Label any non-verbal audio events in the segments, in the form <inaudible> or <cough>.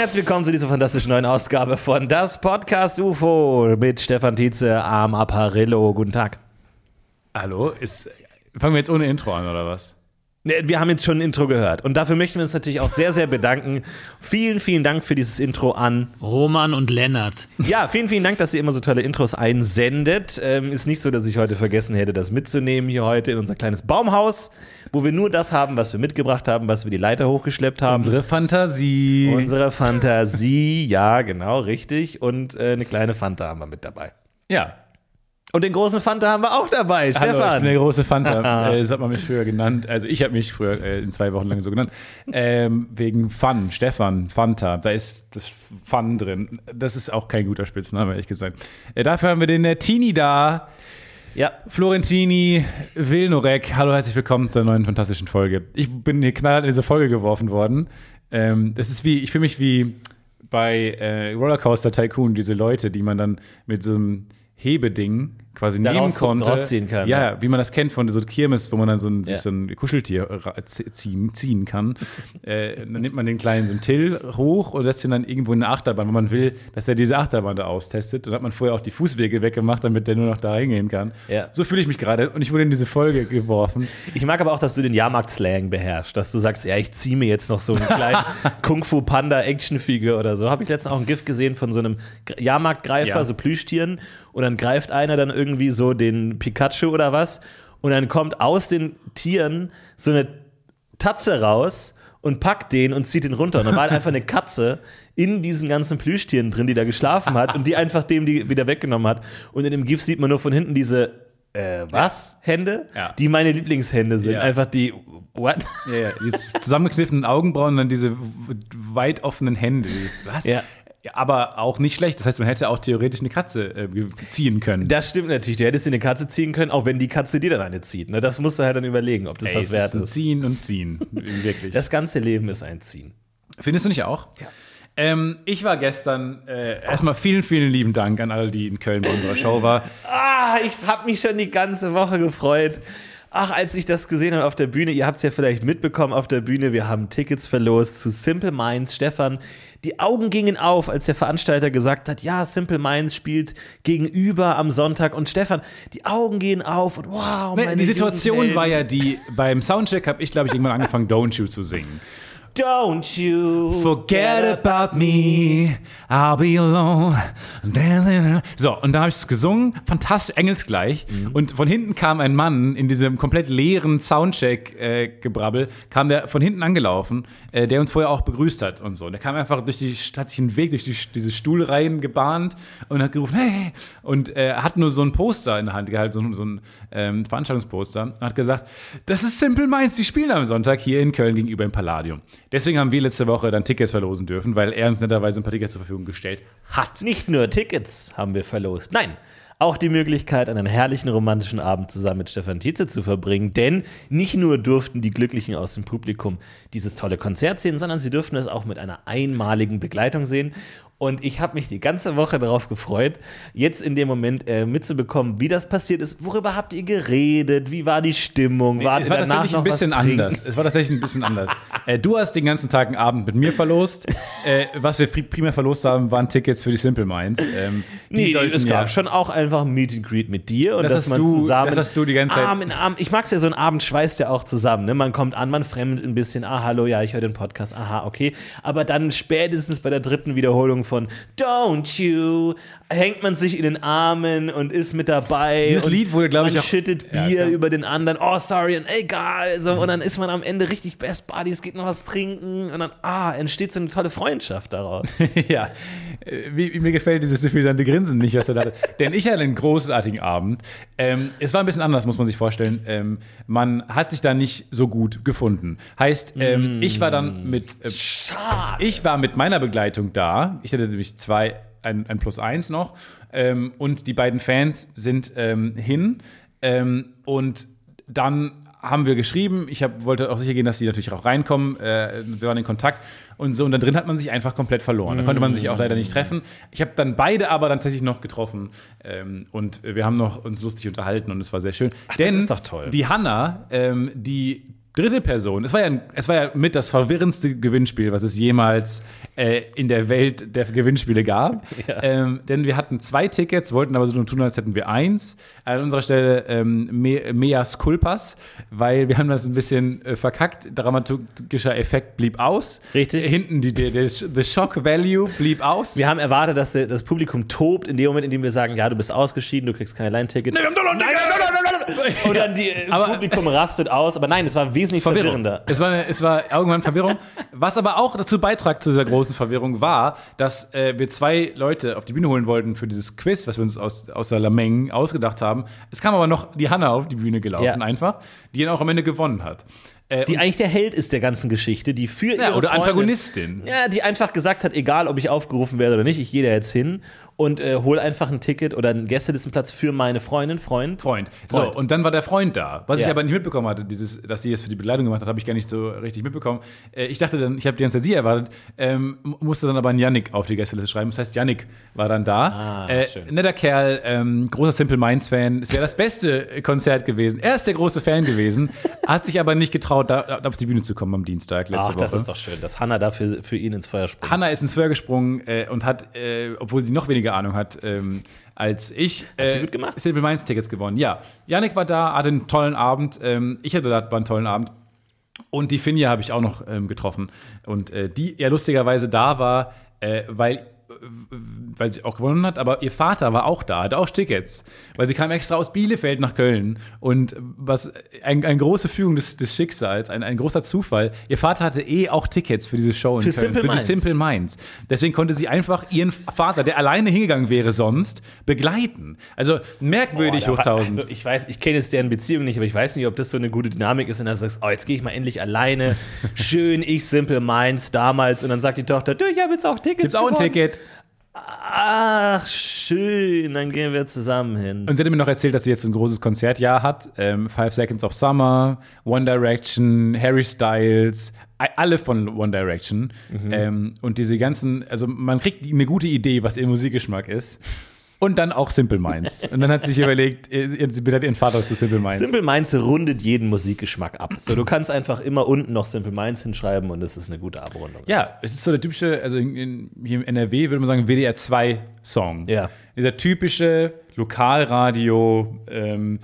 Herzlich willkommen zu dieser fantastischen neuen Ausgabe von Das Podcast UFO mit Stefan Tietze am Apparillo. Guten Tag. Hallo, ist, fangen wir jetzt ohne Intro an oder was? Wir haben jetzt schon ein Intro gehört und dafür möchten wir uns natürlich auch sehr, sehr bedanken. Vielen, vielen Dank für dieses Intro an. Roman und Lennart. Ja, vielen, vielen Dank, dass ihr immer so tolle Intros einsendet. Ähm, ist nicht so, dass ich heute vergessen hätte, das mitzunehmen hier heute in unser kleines Baumhaus, wo wir nur das haben, was wir mitgebracht haben, was wir die Leiter hochgeschleppt haben. Unsere Fantasie. Unsere Fantasie, ja, genau, richtig. Und äh, eine kleine Fanta haben wir mit dabei. ja. Und den großen Fanta haben wir auch dabei, Hallo, ich bin Stefan. der große Fanta. <laughs> äh, so hat man mich früher genannt. Also ich habe mich früher äh, in zwei Wochen lang so genannt. Ähm, wegen Fun, Stefan, Fanta. Da ist das Fun drin. Das ist auch kein guter Spitzname, ehrlich gesagt. Äh, dafür haben wir den äh, Tini da. ja, Florentini Wilnorek. Hallo, herzlich willkommen zur neuen fantastischen Folge. Ich bin hier knallhart in diese Folge geworfen worden. Ähm, das ist wie, ich fühle mich wie bei äh, Rollercoaster Tycoon, diese Leute, die man dann mit so einem Hebeding quasi Da nehmen konnte. rausziehen kann, Ja, ja. wie man das kennt von so Kirmes, wo man dann so ein, sich Ja. so ein Kuscheltier ziehen, ziehen kann. <laughs> äh, dann nimmt man den kleinen so einen Till hoch und setzt ihn dann irgendwo in eine Achterbahn, wo man will, dass er diese Achterbahn da austestet. Dann hat man vorher auch die Fußwege weggemacht, damit der nur noch da reingehen kann. Ja. So fühle ich mich gerade und ich wurde in diese Folge geworfen. ich mag aber auch, dass du den Jahrmarkt-Slang beherrschst, dass du sagst, ja, ich ziehe mir jetzt noch so einen kleinen <laughs> Kung-Fu-Panda-Action-Figure oder so. Habe ich letztens auch ein Gift gesehen von so einem Jahrmarktgreifer, Ja. so Plüschtieren. Und dann greift einer dann irgendwie so den Pikachu oder was. Und dann kommt aus den Tieren so eine Tatze raus und packt den und zieht ihn runter. Und dann war halt einfach eine Katze in diesen ganzen Plüschtieren drin, die da geschlafen hat und die einfach dem die wieder weggenommen hat. Und in dem GIF sieht man nur von hinten diese, äh, was? Hände? Ja. Die meine Lieblingshände sind. Ja. Einfach die, what? Ja, ja, die zusammengekniffenen Augenbrauen und dann diese weit offenen Hände. Dieses, was? Ja. Ja, aber auch nicht schlecht. Das heißt, man hätte auch theoretisch eine Katze äh, ziehen können. Das stimmt natürlich. Du hättest dir eine Katze ziehen können, auch wenn die Katze dir dann eine zieht. Ne? Das musst du halt dann überlegen, ob das Ey, das es wert ist ein ist. Ziehen und Ziehen. <laughs> Wirklich. Das ganze Leben ist ein Ziehen. Findest du nicht auch? Ja. Ähm, ich war gestern, äh, erstmal vielen, vielen lieben Dank an alle, die in Köln bei unserer Show waren. <laughs> Ah, ich habe mich schon die ganze Woche gefreut. Ach, als ich das gesehen habe auf der Bühne, ihr habt es ja vielleicht mitbekommen auf der Bühne, wir haben Tickets verlost zu Simple Minds. Stefan, die Augen gingen auf, als der Veranstalter gesagt hat, ja, Simple Minds spielt gegenüber am Sonntag. Und Stefan, die Augen gehen auf und wow, Nee, meine die Situation war ja die, beim Soundcheck habe ich, glaube ich, irgendwann angefangen, Don't You zu singen. Don't you Forget about me, I'll be alone. So, und da habe ich es gesungen, fantastisch, engelsgleich. Und von hinten kam ein Mann in diesem komplett leeren Soundcheck-Gebrabbel, kam der von hinten angelaufen, äh, der uns vorher auch begrüßt hat und so. Und der kam einfach durch die, hat sich einen Weg durch die, diese Stuhlreihen gebahnt und hat gerufen, hey! Und äh, hat nur so ein Poster in der Hand gehalten, so, so ein ähm, Veranstaltungsposter, und hat gesagt, das ist Simple Minds, die spielen am Sonntag hier in Köln gegenüber im Palladium. Deswegen haben wir letzte Woche dann Tickets verlosen dürfen, weil er uns netterweise ein paar Tickets zur Verfügung gestellt hat. Nicht nur Tickets haben wir verlost. Nein, auch die Möglichkeit, einen herrlichen romantischen Abend zusammen mit Stefan Tietze zu verbringen. Denn nicht nur durften die Glücklichen aus dem Publikum dieses tolle Konzert sehen, sondern sie durften es auch mit einer einmaligen Begleitung sehen. Und ich habe mich die ganze Woche darauf gefreut, jetzt in dem Moment äh, mitzubekommen, wie das passiert ist. Worüber habt ihr geredet? Wie war die Stimmung? Wart es ihr war danach tatsächlich ein bisschen anders. Es war tatsächlich ein bisschen anders. äh, du hast den ganzen Tag einen Abend mit mir verlost. Äh, was wir primär verlost haben, waren Tickets für die Simple Minds. Ähm, Nee, sollten es gab ja- schon auch einfach ein Meet and Greet mit dir und Das dass hast man du- zusammen das hast du die ganze Zeit- Arm in Arm. Ich mag's ja so ein Abend schweißt ja auch zusammen. Ne? Man kommt an, man fremdet ein bisschen. Ah, hallo, ja, ich höre den Podcast. Aha, okay. Aber dann spätestens bei der dritten Wiederholung von Don't You hängt man sich in den Armen und ist mit dabei. Dieses Lied wurde, glaub ich, auch- schüttet Ja, Bier klar. über den anderen. Oh, sorry und egal. So, und dann ist man am Ende richtig Best Buddies, geht noch was trinken und dann ah entsteht so eine tolle Freundschaft daraus. <laughs> ja, Äh, wie, mir gefällt dieses suffisante Grinsen nicht, was er da hatte. Denn ich hatte einen großartigen Abend. Ähm, es war ein bisschen anders, muss man sich vorstellen. Ähm, man hat sich da nicht so gut gefunden. Heißt, ähm, ich war dann mit. Äh, Schade. ich war mit meiner Begleitung da. Ich hatte nämlich zwei, ein, ein Plus eins noch. Ähm, und die beiden Fans sind ähm, hin. Ähm, und dann haben wir geschrieben. Ich hab, wollte auch sicher gehen, dass die natürlich auch reinkommen. Äh, wir waren in Kontakt und so. Und da drin hat man sich einfach komplett verloren. Da konnte man sich auch leider nicht treffen. Ich habe dann beide aber dann tatsächlich noch getroffen. Ähm, und wir haben noch uns lustig unterhalten und es war sehr schön. das Denn ist doch toll. die Hanna, ähm, die dritte Person, es war, ja, ein- es war ja mit das verwirrendste Gewinnspiel, was es jemals äh, in der Welt der Gewinnspiele gab. <laughs> Ähm, denn wir hatten zwei Tickets, wollten aber so nur tun, als hätten wir eins. An unserer Stelle ähm, Me Meas Culpas, weil wir haben das ein bisschen äh, verkackt. Dramaturgischer Effekt blieb aus. Richtig. Hinten die, die, die, the Shock Value blieb aus. Wir haben erwartet, dass das Publikum tobt in dem Moment, in dem wir sagen, ja, du bist ausgeschieden, du kriegst kein Alleinticket. wir haben doch noch ein Ticket! Und dann die äh, <laughs> Aber- Publikum rastet aus. Aber nein, es war wesentlich verwirrender. Es war, eine, es war irgendwann Verwirrung. Was aber auch dazu beitrag zu dieser großen Verwirrung war, dass äh, wir zwei Leute auf die Bühne holen wollten für dieses Quiz, was wir uns aus, aus der Lameng ausgedacht haben. Es kam aber noch die Hanna auf die Bühne gelaufen, Ja. einfach, die ihn auch am Ende gewonnen hat. Äh, Die eigentlich der Held ist der ganzen Geschichte, die für ja, ihre oder Freundin- Antagonistin. Ja, die einfach gesagt hat, egal ob ich aufgerufen werde oder nicht, ich gehe da jetzt hin und äh, hol einfach ein Ticket oder einen Gästelistenplatz für meine Freundin, Freund. Freund. Freund. So, und dann war der Freund da. Was ich Ja. aber nicht mitbekommen hatte, dieses, dass sie es für die Begleitung gemacht hat, habe ich gar nicht so richtig mitbekommen. Äh, ich dachte dann, ich habe die ganze Zeit sie erwartet, ähm, musste dann aber einen Yannick auf die Gästeliste schreiben. Das heißt, Yannick war dann da. Ah, äh, schön. netter Kerl, ähm, großer Simple Minds-Fan. Es wäre das beste Konzert gewesen. Er ist der große Fan gewesen, <laughs> hat sich aber nicht getraut, da, da auf die Bühne zu kommen am Dienstag letzte Ach, das Woche. ist doch schön, dass Hannah dafür für ihn ins Feuer springt. Hanna ist ins Feuer gesprungen äh, und hat, äh, obwohl sie noch weniger Ahnung hat ähm, als ich, äh, sie gut gemacht? Simple Minds Tickets gewonnen. Ja, Yannick war da, hatte einen tollen Abend. Ähm, ich hatte da einen tollen Abend. Und die Finja habe ich auch noch ähm, getroffen. Und äh, die ja lustigerweise da war, äh, weil, weil sie auch gewonnen hat, aber ihr Vater war auch da, hatte auch Tickets. Weil sie kam extra aus Bielefeld nach Köln. Und was ein, eine große Fügung des, des Schicksals, ein, ein großer Zufall. Ihr Vater hatte eh auch Tickets für diese Show in Für Köln, Simple für Minds. die Simple Minds. Deswegen konnte sie einfach ihren Vater, der alleine hingegangen wäre sonst, begleiten. Also merkwürdig Boah, hoch da- 1000. Also ich weiß, ich kenne jetzt deren Beziehung nicht, aber ich weiß nicht, ob das so eine gute Dynamik ist, und dann sagst, oh, jetzt gehe ich mal endlich alleine. <laughs> Schön, ich Simple Minds damals. Und dann sagt die Tochter, du, ich habe jetzt auch Tickets. Gibt's auch ein. Ticket? Ach, schön, dann gehen wir zusammen hin. Und sie hat mir noch erzählt, dass sie jetzt ein großes Konzertjahr hat. Ähm, Five Seconds of Summer, One Direction, Harry Styles, alle von One Direction. Ähm, und diese ganzen, also man kriegt eine gute Idee, was ihr Musikgeschmack ist. Und dann auch Simple Minds. Und dann hat sie sich <laughs> überlegt, sie bittet ihren Vater zu Simple Minds. Simple Minds rundet jeden Musikgeschmack ab. So, du kannst einfach immer unten noch Simple Minds hinschreiben und es ist eine gute Abrundung. Ja, es ist so der typische, also in, in, hier im NRW würde man sagen, WDR 2 Song. Ja. Dieser typische Lokalradio, ähm,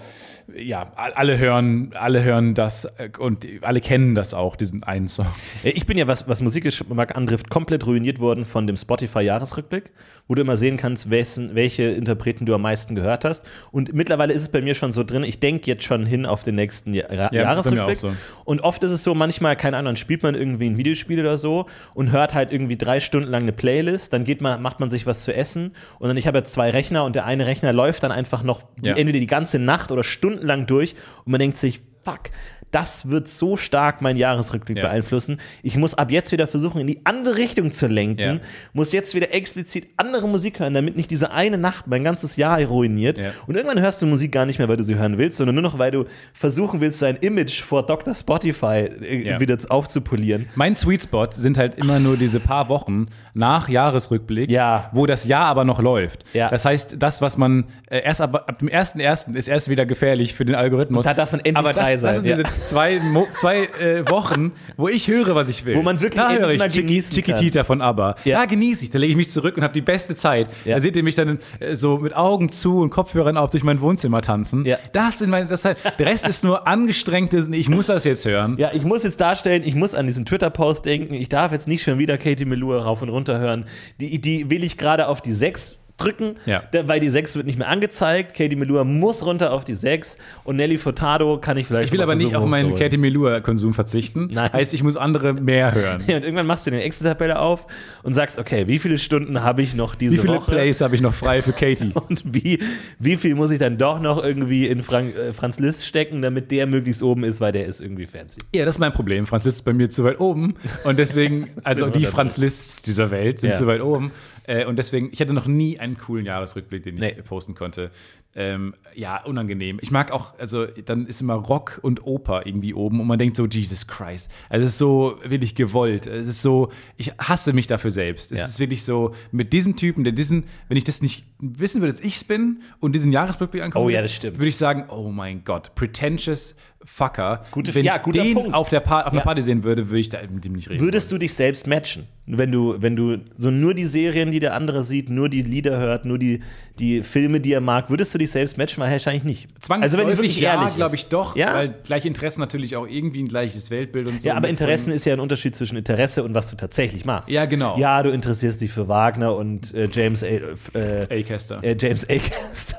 ja, all- alle hören, alle hören das äh, und die- alle kennen das auch, diesen einen Song. Äh, Ich bin ja, was, was Musikgeschmack antrifft, komplett ruiniert worden von dem Spotify-Jahresrückblick, wo du immer sehen kannst, wessen, welche Interpreten du am meisten gehört hast. Und mittlerweile ist es bei mir schon so drin, ich denke jetzt schon hin auf den nächsten Ja- bei mir Jahresrückblick. so. Und oft ist es so, manchmal, keine Ahnung, spielt man irgendwie ein Videospiel oder so und hört halt irgendwie drei Stunden lang eine Playlist, dann geht man, macht man sich was zu essen und dann, ich habe ja zwei Rechner und der eine Rechner läuft dann einfach noch die, Ja. entweder die ganze Nacht oder stundenlang durch und man denkt sich, fuck, das wird so stark meinen Jahresrückblick Ja. beeinflussen. Ich muss ab jetzt wieder versuchen, in die andere Richtung zu lenken. Ja. Muss jetzt wieder explizit andere Musik hören, damit nicht diese eine Nacht mein ganzes Jahr ruiniert. Ja. Und irgendwann hörst du Musik gar nicht mehr, weil du sie hören willst, sondern nur noch, weil du versuchen willst, dein Image vor Dr. Spotify äh, wieder aufzupolieren. Mein Sweet Spot sind halt immer nur diese paar Wochen nach Jahresrückblick, Ja. wo das Jahr aber noch läuft. Ja. Das heißt, das, was man äh, erst ab, ab dem 1.1. ist erst wieder gefährlich für den Algorithmus. Und da darf man endlich aber frei das, sein, Das sind ja. diese zwei, Mo zwei äh, Wochen, wo ich höre, was ich will. Wo man wirklich da höre ich mal Chiqui- genießen Chiquitita von ABBA. Ja. Da genieße ich. Da lege ich mich zurück und habe die beste Zeit. Ja. Da seht ihr mich dann äh, so mit Augen zu und Kopfhörern auf durch mein Wohnzimmer tanzen. Ja. Das sind meine, das halt, der Rest ist nur angestrengtes, ich muss das jetzt hören. Ja, ich muss jetzt darstellen, ich muss an diesen Twitter-Post denken, ich darf jetzt nicht schon wieder Katie Melua rauf und runter hören. Die, die will ich gerade auf die 6 drücken, Ja. da- weil die 6 wird nicht mehr angezeigt. Katie Melua muss runter auf die 6 und Nelly Furtado kann ich vielleicht Ich will aber nicht auf meinen. Katie Melua-Konsum verzichten. Nein. Heißt, ich muss andere mehr hören. <laughs> Ja, und irgendwann machst du den Excel-Tabelle auf und sagst, okay, wie viele Stunden habe ich noch diese Wie viele Woche? Plays habe ich noch frei für Katie? <laughs> Und wie, wie viel muss ich dann doch noch irgendwie in Frank, äh, Franz Liszt stecken, damit der möglichst oben ist, weil der ist irgendwie fancy. Ja, das ist mein Problem. Franz Liszt ist bei mir zu weit oben. Und deswegen, <laughs> also die Franz Lists dieser Welt sind Ja. zu weit oben. Äh, Und deswegen, ich hatte noch nie einen coolen Jahresrückblick, den ich Nee. posten konnte. Ähm, ja, unangenehm. Ich mag auch, also dann ist immer Rock und Oper irgendwie oben und man denkt so, Jesus Christ. Also es ist so wirklich gewollt. Es ist so, ich hasse mich dafür selbst. Es Ja. ist wirklich so, mit diesem Typen, der diesen, wenn ich das nicht wissen würde, dass ich's bin und diesen Jahresrückblick angucke, Oh ja, würde ich sagen, oh mein Gott, pretentious Fucker. Gute- wenn ja, ich den Punkt. auf der pa auf einer Ja. Party sehen würde, würde ich da mit dem nicht reden. Würdest du dich selbst matchen? Wenn du, wenn du so nur die Serien, die der andere sieht, nur die Lieder hört, nur die, die Filme, die er mag, würdest du dich selbst matchen? Wahrscheinlich nicht. Also wenn wirklich ja, ehrlich glaube ich doch, Ja? weil gleiche Interessen natürlich auch irgendwie ein gleiches Weltbild und so. Ja, aber. Interessen ist ja ein Unterschied zwischen Interesse und was du tatsächlich machst. Ja, genau. Ja, du interessierst dich für Wagner und äh, James A. Äh, Acaster. äh, James Acaster.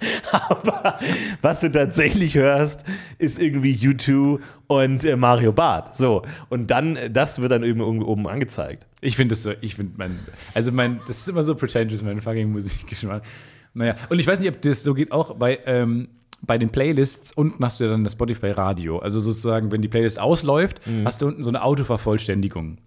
<laughs> Aber was du tatsächlich hörst, ist irgendwie U2 und äh, Mario Barth. So. Und dann, äh, das wird dann eben oben angezeigt. Ich finde das so, ich finde mein, also mein, das ist immer so pretentious, mein fucking Musikgeschmack. Naja, und ich weiß nicht, ob das so geht auch bei, ähm, bei den Playlists. Unten hast du ja dann das Spotify Radio. Also sozusagen, wenn die Playlist ausläuft, Mhm. hast du unten so eine Autovervollständigung.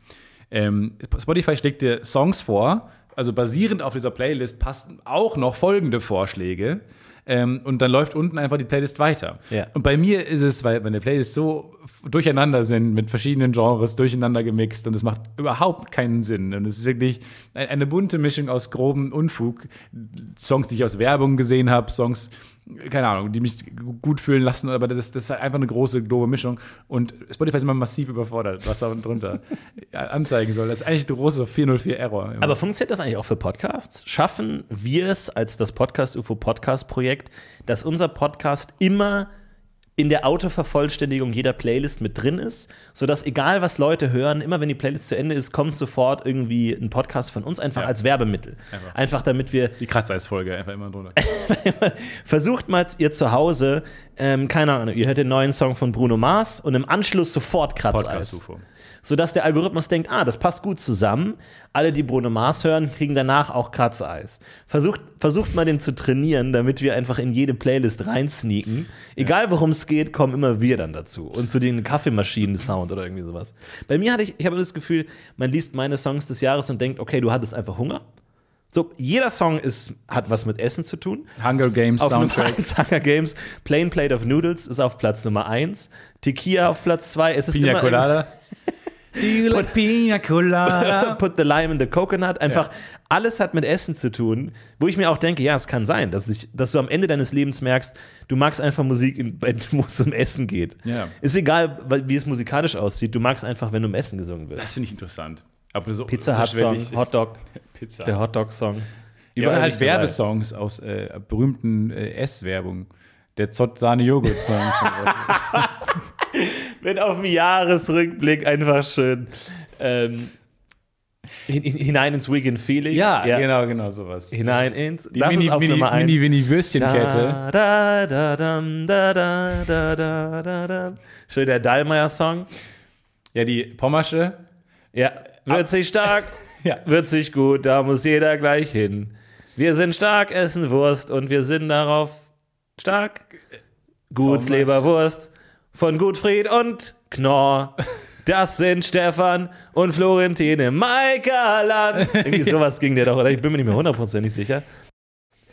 Ähm, Spotify schlägt dir Songs vor, also basierend auf dieser Playlist passen auch noch folgende Vorschläge. Ähm, und dann läuft unten einfach die Playlist weiter. Ja. Und bei mir ist es, weil meine Playlists so durcheinander sind, mit verschiedenen Genres durcheinander gemixt und es macht überhaupt keinen Sinn. Und es ist wirklich ein- eine bunte Mischung aus grobem Unfug. Songs, die ich aus Werbung gesehen habe, Songs, keine Ahnung, die mich gut fühlen lassen, aber das, das ist halt einfach eine große, grobe Mischung. Und Spotify ist immer massiv überfordert, was da unten drunter <laughs> anzeigen soll. Das ist eigentlich der große 404-Error. Aber funktioniert das eigentlich auch für Podcasts? Schaffen wir es als das Podcast UFO Podcast Projekt, dass unser Podcast immer in der Autovervollständigung jeder Playlist mit drin ist, sodass egal was Leute hören, immer wenn die Playlist zu Ende ist, kommt sofort irgendwie ein Podcast von uns einfach Ja. als Werbemittel. Einfach. Einfach damit wir die Kratzeisfolge einfach immer drunter. <laughs> Versucht mal ihr zu Hause, ähm, keine Ahnung, ihr hört den neuen Song von Bruno Mars und im Anschluss sofort Kratzeis. Podcast-UFO. Sodass der Algorithmus denkt, ah, das passt gut zusammen. Alle, die Bruno Mars hören, kriegen danach auch Kratzeis. Versucht, versucht mal den zu trainieren, damit wir einfach in jede Playlist reinsneaken. Egal worum es geht, kommen immer wir dann dazu. Und zu den Kaffeemaschinen-Sound oder irgendwie sowas. Bei mir hatte ich, ich habe das Gefühl, man liest meine Songs des Jahres und denkt, okay, du hattest einfach Hunger. So, jeder Song ist, hat was mit Essen zu tun. Hunger Games Auf Nummer Soundtrack. 1 Hunger Games, Plain Plate of Noodles ist auf Platz Nummer 1, Tequila auf Platz 2, es ist Pina immer Colada. Do you like Pina Colada? <laughs> Put the lime in the coconut. Einfach alles hat mit Essen zu tun, wo ich mir auch denke, ja, es kann sein, dass, ich, dass du am Ende deines Lebens merkst, du magst einfach Musik, <laughs> wo es um Essen geht. Ja. Ist egal, wie es musikalisch aussieht, du magst einfach, wenn um Essen gesungen wird. Das finde ich interessant. Aber so Pizza Hut Song, Hotdog, <laughs> Pizza. der Hotdog Song. Ja, oder halt. Werbesongs aus äh, berühmten äh, Ess-Werbung. Der Zott-Sahne-Joghurt-Song. zum Beispiel. Wenn auf dem Jahresrückblick einfach schön ähm, hin, hin- hinein ins Weekend Feeling. ja, genau, genau sowas. Hinein ins. Die das Mini, ist auf Mini, Nummer 1. Mini, Mini Würstchenkette. Da, da, da, dam, da, da, da, da, da, da. Schön der Dallmayr-Song. Ja, die Pommersche. Ja, wird sich stark, <laughs> Ja. wird sich gut, da muss jeder gleich hin. Wir sind stark, essen Wurst und wir sind darauf stark. Gutsleberwurst von Gutfried und Knorr. Das sind Stefan und Florentine Meikaland. <laughs> Irgendwie sowas ging der doch, oder? Ich bin mir nicht mehr hundertprozentig sicher.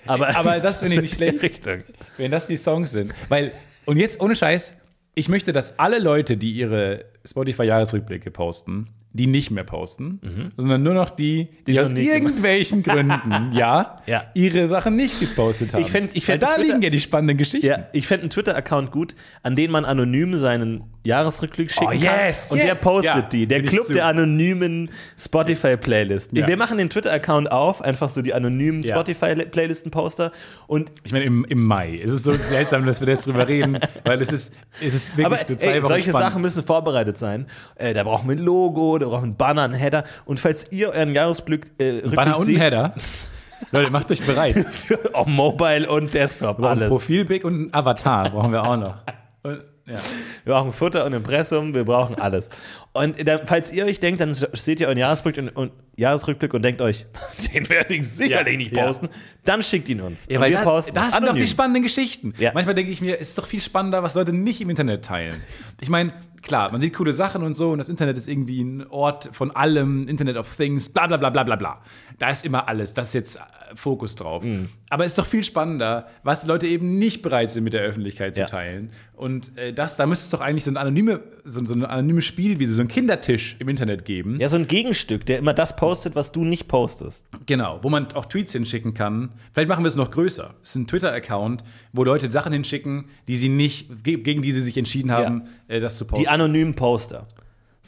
Aber, Aber das finde ich nicht <laughs> schlecht. Richtung. Wenn das die Songs sind. Weil, und jetzt ohne Scheiß, ich möchte, dass alle Leute, die ihre Spotify-Jahresrückblicke posten, die nicht mehr posten, sondern nur noch die, die, Die aus irgendwelchen Gründen, <laughs> ja, Ja. ihre Sachen nicht gepostet haben. Ich fänd- ich fänd da Twitter- liegen ja die spannenden Geschichten. Ja, ich fände einen Twitter-Account gut, an den man anonym seinen Jahresrückblick schicken Oh, yes, kann. Und der yes. postet Ja, die. Der Club der anonymen Spotify-Playlisten. Ja. Wir machen den Twitter-Account auf, einfach so die anonymen Ja. Spotify-Playlisten-Poster. Und Ich meine, im, im Mai. Es ist so seltsam, dass wir jetzt drüber reden, <laughs> weil es ist, es ist wirklich aber nur zwei ey, Wochen solche spannend. Sachen müssen vorbereitet sein. Äh, da brauchen wir ein Logo, da brauchen wir einen Banner, einen Header. Und falls ihr euren Jahresrückblick äh, Banner und ein seht, Header. <laughs> Leute, macht euch bereit. <laughs> für auch Mobile und Desktop, Ein alles. Profilbild und ein Avatar brauchen wir auch noch. Und, ja. Wir brauchen Futter und Impressum, wir brauchen alles. Und dann, falls ihr euch denkt, dann seht ihr euren Jahresrückblick und, und, Jahresrückblick und denkt euch, <laughs> den werde ich sicherlich Ja, nicht ja. posten, dann schickt ihn uns. Ja, weil wir da, posten das sind doch die spannenden Geschichten. Ja. Manchmal denke ich mir, es ist doch viel spannender, was Leute nicht im Internet teilen. Ich meine, klar, man sieht coole Sachen und so und das Internet ist irgendwie ein Ort von allem, Internet of Things, bla bla bla bla bla bla. Da ist immer alles, da ist jetzt äh, Fokus drauf. Mhm. Aber es ist doch viel spannender, was Leute eben nicht bereit sind mit der Öffentlichkeit zu Ja. teilen. Und äh, das, da müsste es doch eigentlich so ein anonyme, so, so ein anonymes Spiel wie so ein Kindertisch im Internet geben. Ja, so ein Gegenstück, der immer das postet, was du nicht postest. Genau, wo man auch Tweets hinschicken kann. Vielleicht machen wir es noch größer. Es ist ein Twitter-Account, wo Leute Sachen hinschicken, die sie nicht, ge- gegen die sie sich entschieden haben, äh, das zu posten. Die anonymen Poster.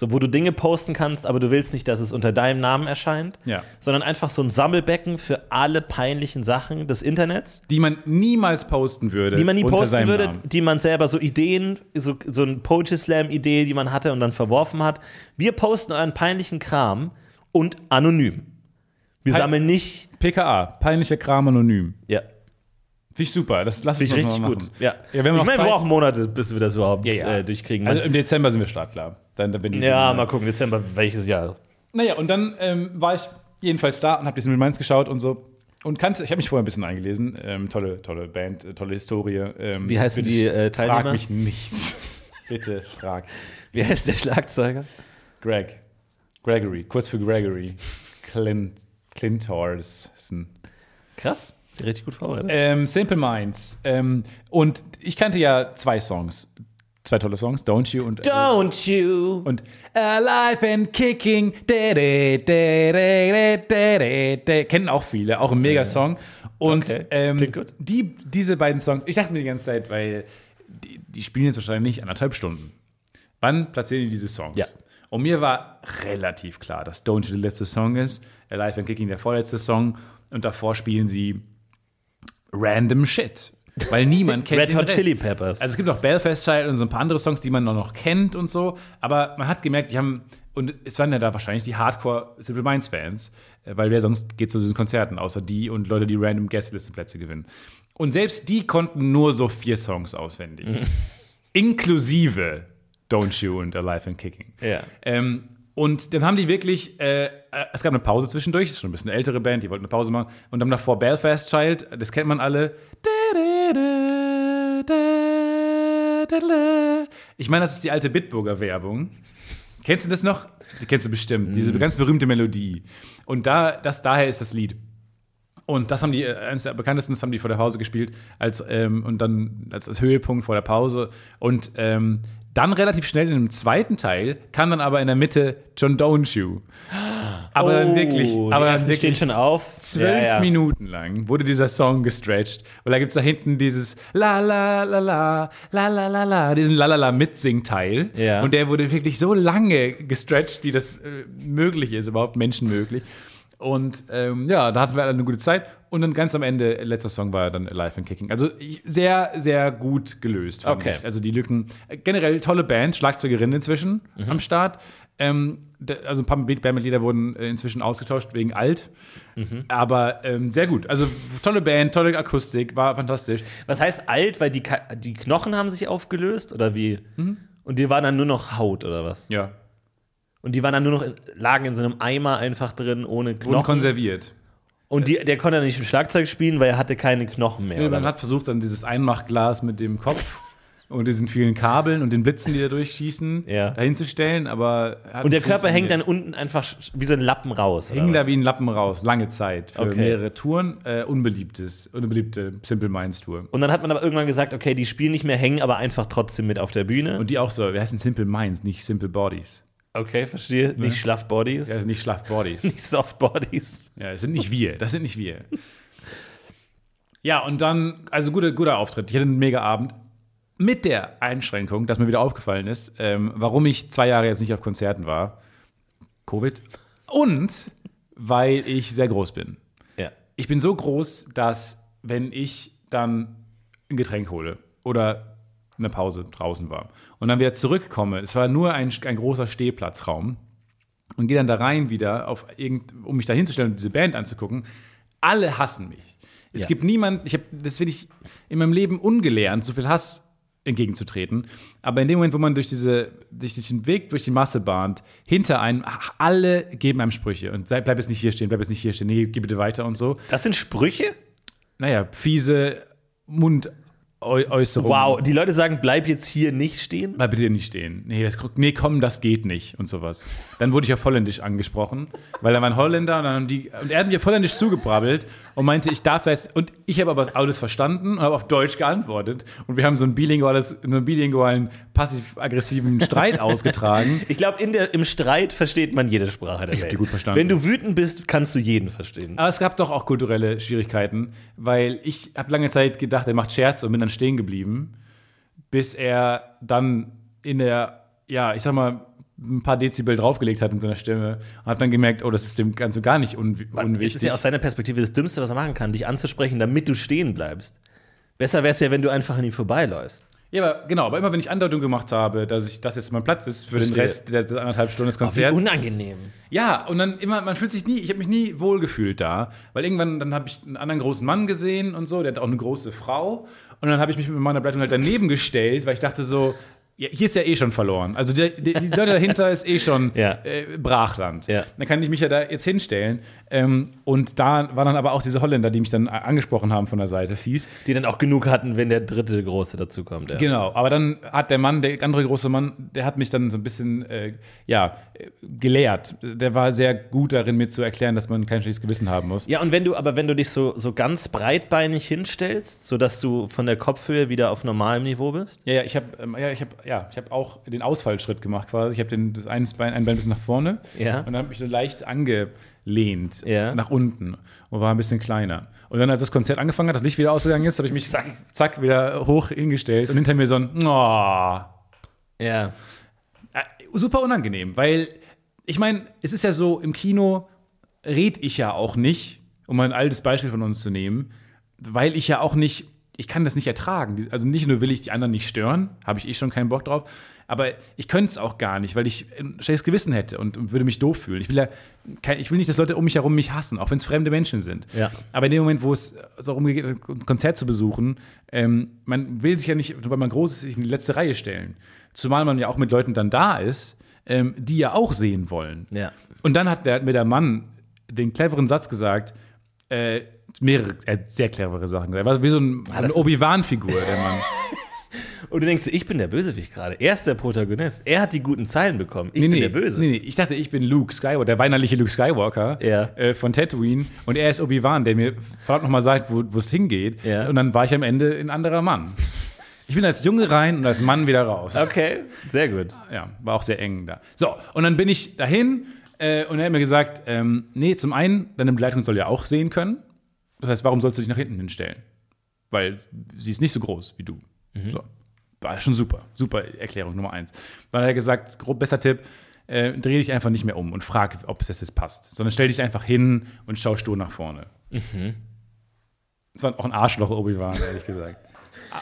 So, wo du Dinge posten kannst, aber du willst nicht, dass es unter deinem Namen erscheint, Ja. sondern einfach so ein Sammelbecken für alle peinlichen Sachen des Internets, die man niemals posten würde. die man nie posten würde, Namen. die man selber so Ideen, so, so ein Poetry Slam-Idee, die man hatte und dann verworfen hat. Wir posten euren peinlichen Kram und anonym. Wir Pein- sammeln nicht. PKA, peinlicher Kram anonym. Ja, Finde ich super. Das lass finde uns ich richtig gut. Ja. Ja, wir haben noch ich meine, wir brauchen Monate, bis wir das überhaupt Ja, ja. Äh, durchkriegen. Also im Dezember sind wir startklar. Dann, dann bin ich ja, mal gucken, Dezember, welches Jahr. Naja, und dann ähm, war ich jedenfalls da und habe diesen Mainz geschaut und so. Und kannte, ich habe mich vorher ein bisschen eingelesen. Ähm, tolle, tolle Band, äh, tolle Historie. Ähm, Wie heißen bitte die, äh, Frag Teilnehmer? mich nichts. <laughs> Bitte frag. Wie heißt der Schlagzeuger? Greg. Gregory, kurz für Gregory. Clint, Clintorson. Krass, richtig gut vorbereitet. Ähm, Simple Minds. Ähm, und ich kannte ja zwei Songs. Zwei tolle Songs, Don't You und Don't you? und Alive and Kicking. Da, da, da. Kennen auch viele, auch ein Mega-Song. Und Okay, ähm. Die, diese beiden Songs, ich dachte mir die ganze Zeit, weil die, die spielen jetzt wahrscheinlich nicht anderthalb Stunden. Wann platzieren die diese Songs? Ja. Und mir war relativ klar, dass Don't You der letzte Song ist, Alive and Kicking der vorletzte Song und davor spielen sie random Shit. Weil niemand <laughs> kennt Red Hot Rest. Chili Peppers. Also es gibt auch Belfast Child und so ein paar andere Songs, die man noch, noch kennt und so. Aber man hat gemerkt, die haben, und es waren ja da wahrscheinlich die Hardcore Simple Minds Fans, äh, weil wer sonst geht zu diesen Konzerten, außer die und Leute, die random Guestlistenplätze gewinnen. Und selbst die konnten nur so vier Songs auswendig. <laughs> Inklusive Don't You und Alive and Kicking. Ja. Ähm, und dann haben die wirklich, äh, äh, es gab eine Pause zwischendurch, das ist schon ein bisschen eine ältere Band, die wollten eine Pause machen. Und dann davor Belfast Child, das kennt man alle. Ich meine, das ist die alte Bitburger Werbung. Kennst du das noch? Die kennst du bestimmt. Diese ganz berühmte Melodie. Und da, das, daher ist das Lied. Und das haben die, äh, eines der bekanntesten, das haben die vor der Pause gespielt, als, ähm, und dann als, als Höhepunkt vor der Pause. Und ähm, dann relativ schnell in dem zweiten Teil kam dann aber in der Mitte John Don't You. Aber dann wirklich, Oh, aber dann stehen wirklich schon auf. zwölf Ja, ja. Minuten lang wurde dieser Song gestretched. Und da gibt es da hinten dieses La la la la, la la la la, diesen La la la Mitsingteil. Ja. Und der wurde wirklich so lange gestretched, wie das äh, möglich ist, überhaupt menschenmöglich. Und ähm, ja, da hatten wir alle eine gute Zeit. Und dann ganz am Ende, letzter Song war dann Alive and Kicking. Also sehr, sehr gut gelöst. Okay. Ich. Also die Lücken. äh, Generell tolle Band, Schlagzeugerin inzwischen Mhm. am Start. Ähm, also ein paar Bandmitglieder wurden äh, inzwischen ausgetauscht wegen alt. Mhm. Aber ähm, sehr gut. Also tolle Band, tolle Akustik, war fantastisch. Was heißt alt, weil die, die Knochen haben sich aufgelöst oder wie? Und die waren dann nur noch Haut oder was? Ja. Und die waren dann nur noch in, lagen in so einem Eimer einfach drin ohne Wurden Knochen. konserviert. Und die, der konnte dann nicht im Schlagzeug spielen, weil er hatte keine Knochen mehr. Nee, man hat versucht, dann dieses Einmachglas mit dem Kopf <laughs> und diesen vielen Kabeln und den Blitzen, die da durchschießen, Ja. dahinzustellen, aber hat und der Körper hängt dann unten einfach wie so ein Lappen raus. Hing da wie ein Lappen raus, lange Zeit, für Okay. mehrere Touren. Äh, unbeliebtes, unbeliebte Simple Minds Tour. Und dann hat man aber irgendwann gesagt, okay, die spielen nicht mehr, hängen aber einfach trotzdem mit auf der Bühne. Und die auch so, wir heißen Simple Minds, nicht Simple Bodies. Okay, verstehe. Nicht schlaff Bodies, Ja, also nicht Schlaff Bodies. <laughs> nicht Soft Bodies. Ja, das sind nicht wir. Das sind nicht wir. Ja, und dann, also guter, guter Auftritt. Ich hatte einen mega Abend. Mit der Einschränkung, dass mir wieder aufgefallen ist, ähm, warum ich zwei Jahre jetzt nicht auf Konzerten war. Covid. Und weil ich sehr groß bin. Ja. Ich bin so groß, dass wenn ich dann ein Getränk hole oder eine Pause draußen war und dann wieder zurückkomme, es war nur ein, ein großer Stehplatzraum und gehe dann da rein wieder, auf irgend, um mich da hinzustellen und diese Band anzugucken, alle hassen mich. Es Ja. gibt niemand, ich habe, das will ich in meinem Leben ungelernt, so viel Hass entgegenzutreten. Aber in dem Moment, wo man durch, diese, durch diesen Weg, durch die Masse bahnt, hinter einem, ach, alle geben einem Sprüche und sei, bleib jetzt nicht hier stehen, bleib jetzt nicht hier stehen, nee, geh bitte weiter und so. Das sind Sprüche? Naja, fiese Mund, Äu Äußerungen. Wow, die Leute sagen, bleib jetzt hier nicht stehen. Bleib bitte nicht stehen. Nee, das, nee, komm, das geht nicht und sowas. Dann wurde ich auf Holländisch angesprochen, weil da war ein Holländer und, dann haben die, und er hat mir auf Holländisch zugebrabbelt und meinte, ich darf jetzt. Und ich habe aber alles verstanden und habe auf Deutsch geantwortet. Und wir haben so einen bilinguales, so einen bilingualen, passiv-aggressiven Streit <laughs> ausgetragen. Ich glaube, im Streit versteht man jede Sprache der Ich Welt. die gut verstanden. Wenn du wütend bist, kannst du jeden verstehen. Aber es gab doch auch kulturelle Schwierigkeiten, weil ich habe lange Zeit gedacht, er macht Scherze und bin dann stehen geblieben, bis er dann in der, ja, ich sag mal, ein paar Dezibel draufgelegt hat in seiner Stimme und hat dann gemerkt, oh, das ist dem ganz und gar nicht un Es unwichtig. ist ja aus seiner Perspektive das Dümmste, was er machen kann, dich anzusprechen, damit du stehen bleibst. Besser wäre es ja, wenn du einfach an ihm vorbeiläufst. ja, aber genau, aber immer wenn ich Andeutung gemacht habe, dass ich das jetzt mein Platz ist für den Verstehe. Rest der, der anderthalb Stunden des Wie Konzerts. unangenehm. Ja, und dann immer, man fühlt sich nie, ich habe mich nie wohlgefühlt da, weil irgendwann, dann habe ich einen anderen großen Mann gesehen und so, der hat auch eine große Frau. Und dann habe ich mich mit meiner Begleitung halt daneben gestellt, weil ich dachte so, ja, hier ist ja eh schon verloren. Also die, die, die Leute dahinter ist eh schon Ja. äh, Brachland. Ja. Dann kann ich mich ja da jetzt hinstellen. Ähm, und da waren dann aber auch diese Holländer, die mich dann a- angesprochen haben von der Seite, fies. Die dann auch genug hatten, wenn der dritte Große dazukommt. Ja. Genau, aber dann hat der Mann, der andere große Mann, der hat mich dann so ein bisschen, äh, ja, äh, gelehrt. Der war sehr gut darin, mir zu erklären, dass man kein schlechtes Gewissen haben muss. Ja, und wenn du, aber wenn du dich so, so ganz breitbeinig hinstellst, sodass du von der Kopfhöhe wieder auf normalem Niveau bist. Ja, ja, ich habe ähm, ja, ich hab, ja, ich hab auch den Ausfallschritt gemacht quasi. Ich habe das eine Bein, ein Bein bis nach vorne Ja. und dann habe ich so leicht angelehnt Ja. nach unten und war ein bisschen kleiner. Und dann, als das Konzert angefangen hat, das Licht wieder ausgegangen ist, habe ich mich zack, zack wieder hoch hingestellt und hinter mir so ein oh, Ja. Super unangenehm, weil ich meine, es ist ja so, im Kino red ich ja auch nicht, um ein altes Beispiel von uns zu nehmen, weil ich ja auch nicht, ich kann das nicht ertragen. Also nicht nur will ich die anderen nicht stören, habe ich eh schon keinen Bock drauf, aber ich könnte es auch gar nicht, weil ich ein schlechtes Gewissen hätte und, würde mich doof fühlen. Ich will ja, ich will nicht, dass Leute um mich herum mich hassen, auch wenn es fremde Menschen sind. Ja. Aber in dem Moment, wo es darum geht, ein Konzert zu besuchen, ähm, man will sich ja nicht, weil man groß ist, sich in die letzte Reihe stellen. Zumal man ja auch mit Leuten dann da ist, ähm, die ja auch sehen wollen. Ja. Und dann hat der, mir der Mann den cleveren Satz gesagt, äh, mehrere, er hat sehr clevere Sachen gesagt. Er war wie so, ein, so eine das ist- Obi-Wan-Figur, der Mann. <laughs> Und du denkst, ich bin der Bösewicht gerade. Er ist der Protagonist. Er hat die guten Zeilen bekommen. Ich bin der Böse. Nee, nee, ich dachte, ich bin Luke Skywalker, der weinerliche Luke Skywalker Ja. äh, von Tatooine. Und er ist Obi-Wan, der mir verdammt nochmal sagt, wo wo es hingeht. Ja. Und dann war ich am Ende ein anderer Mann. Ich bin als Junge rein und als Mann wieder raus. Okay, sehr gut. Ja, war auch sehr eng da. So, und dann bin ich dahin äh, und er hat mir gesagt, ähm, nee, zum einen, deine Begleitung soll ja auch sehen können. Das heißt, warum sollst du dich nach hinten hinstellen? Weil sie ist nicht so groß wie du. So. War schon super. Super Erklärung Nummer eins. Dann hat er gesagt, grob besser Tipp, äh, dreh dich einfach nicht mehr um und frag, ob es das jetzt passt. Sondern stell dich einfach hin und schau stur nach vorne. Das war auch ein Arschloch, Obi-Wan, ehrlich gesagt. <laughs>